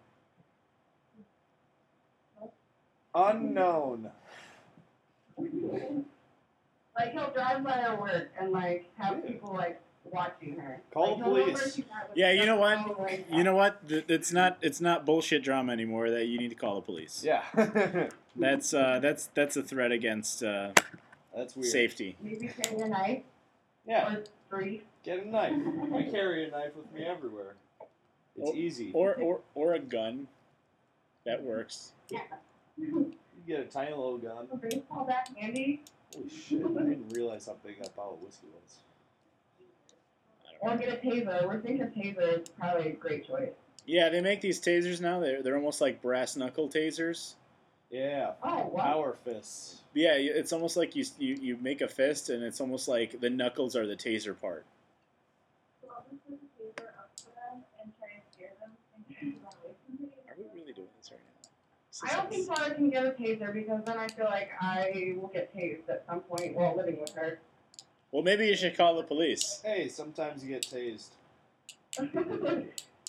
unknown. Like he'll drive by her work and like have people like watching her. Call like, the he'll know where police. she's at with Yeah, you know what? You know what? It's not it's not bullshit drama anymore. That you need to call the police. Yeah, *laughs* That's uh that's that's a threat against uh, that's weird. safety. Maybe carry a knife Yeah, or three. get a knife. *laughs* I carry a knife with me everywhere. It's Or- easy. Or or or a gun. That works. Yeah. *laughs* you get a tiny little gun. A baseball bat handy. Holy shit! I didn't realize how big that bottle of whiskey was. Or get a taser. We're thinking a taser is probably a great choice. Yeah, they make these tasers now. They're they're almost like brass knuckle tasers. Yeah, Oh, wow. power fists. Yeah, it's almost like you you you make a fist, and it's almost like the knuckles are the taser part. Are we really doing this right now? This I don't think Tyler can get a taser because then I feel like I will get tased at some point while living with her. Well, maybe you should call the police. Hey, sometimes you get tased.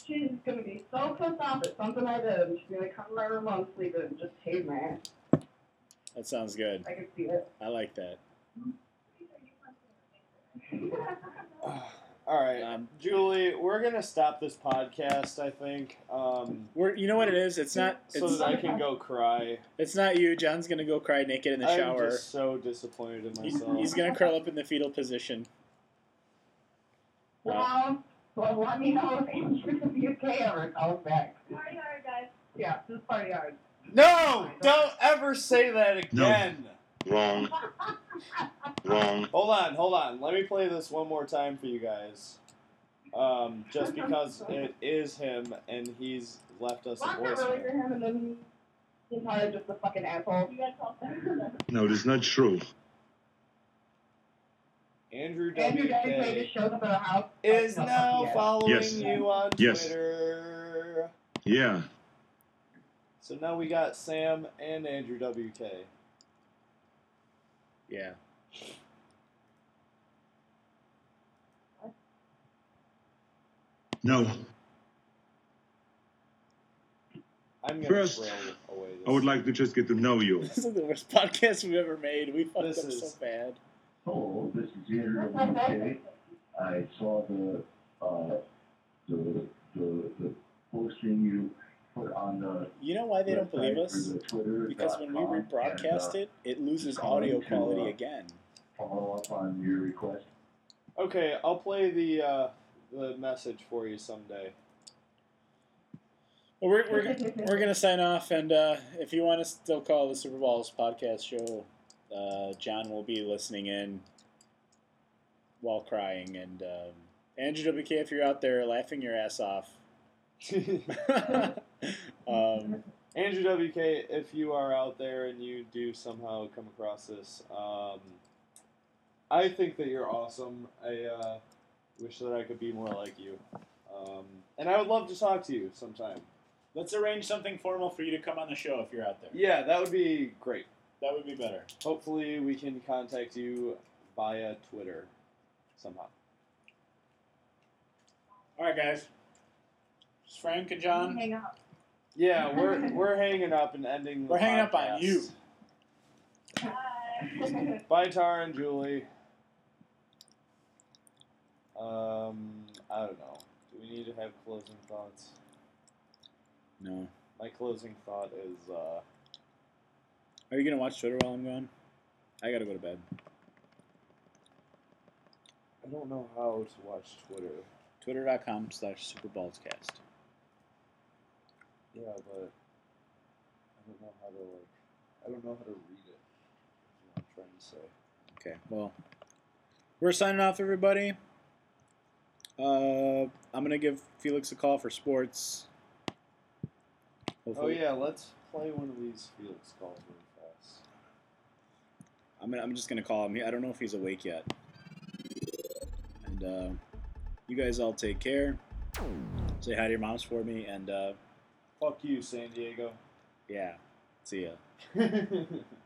she's gonna be so pissed off at something I did, and she's gonna come in my room while I'm and just tase my ass. That sounds good. I can see it. I like that. All right, Um, Julie, we're gonna stop this podcast. I think. Um, We're you know what it is? It's not so it's, that I can go cry. it's not you. John's gonna go cry naked in the I'm shower. just so disappointed in myself. he's gonna curl up in the fetal position. Well, well, let me know if Andrew from the UK ever calls back. Party hard, guys. Yeah, just party hard. No! Don't ever say that again. Wrong. Wrong. Hold on, hold on. Let me play this one more time for you guys. Um, just because it is him and he's left us a Well, I'm not really for him, and then he's probably just a fucking asshole. You guys call No, that's not true. Andrew Andrew WK WK just shows up at a house. is like, now yeah. following Yes. you on Yes. Twitter. Yeah. So now we got Sam and Andrew WK. Yeah. No. I'm gonna First, away this. I would like to just get to know you. This is the worst podcast we've ever made. We fucked This up is- so bad. Hello, this is Andrew WK. I saw the, uh, the, the, the posting you put on the You know why they don't believe us? for the Twitter. Because when we and, rebroadcast uh, it, it loses calling audio to, quality uh, again. Follow up on your request. Okay, I'll play the uh, the message for you someday. Well, we're, we're, *laughs* we're going to sign off, and uh, if you want to still call the Super Balls podcast show, uh, John will be listening in while crying. And um, Andrew WK, if you're out there laughing your ass off, *laughs* *laughs* um, Andrew WK, if you are out there and you do somehow come across this, um, I think that you're awesome. I uh, wish that I could be more like you. Um, and I would love to talk to you sometime. let's arrange something formal for you to come on the show if you're out there. Yeah, that would be great. That would be better. Hopefully, we can contact you via Twitter somehow. All right, guys. It's Frank and John. Hang up. Yeah, *laughs* we're we're hanging up and ending. We're hanging up on you. Bye. Bye, Tara and Julie. Um, I don't know. Do we need to have closing thoughts? No. My closing thought is, uh, Are you going to watch Twitter while I'm gone? I got to go to bed. I don't know how to watch Twitter. Twitter.com slash superballscast. Yeah, but I don't know how to like. I don't know how to read it. Is what I'm trying to say. Okay, well, we're signing off, everybody. Uh, I'm gonna give Felix a call for sports. Oh yeah, let's play one of these Felix calls really fast. I'm gonna, I'm just gonna call him. I don't know if he's awake yet. And uh, you guys all take care. Say hi to your moms for me, and uh, Fuck you, San Diego. yeah, see ya. *laughs*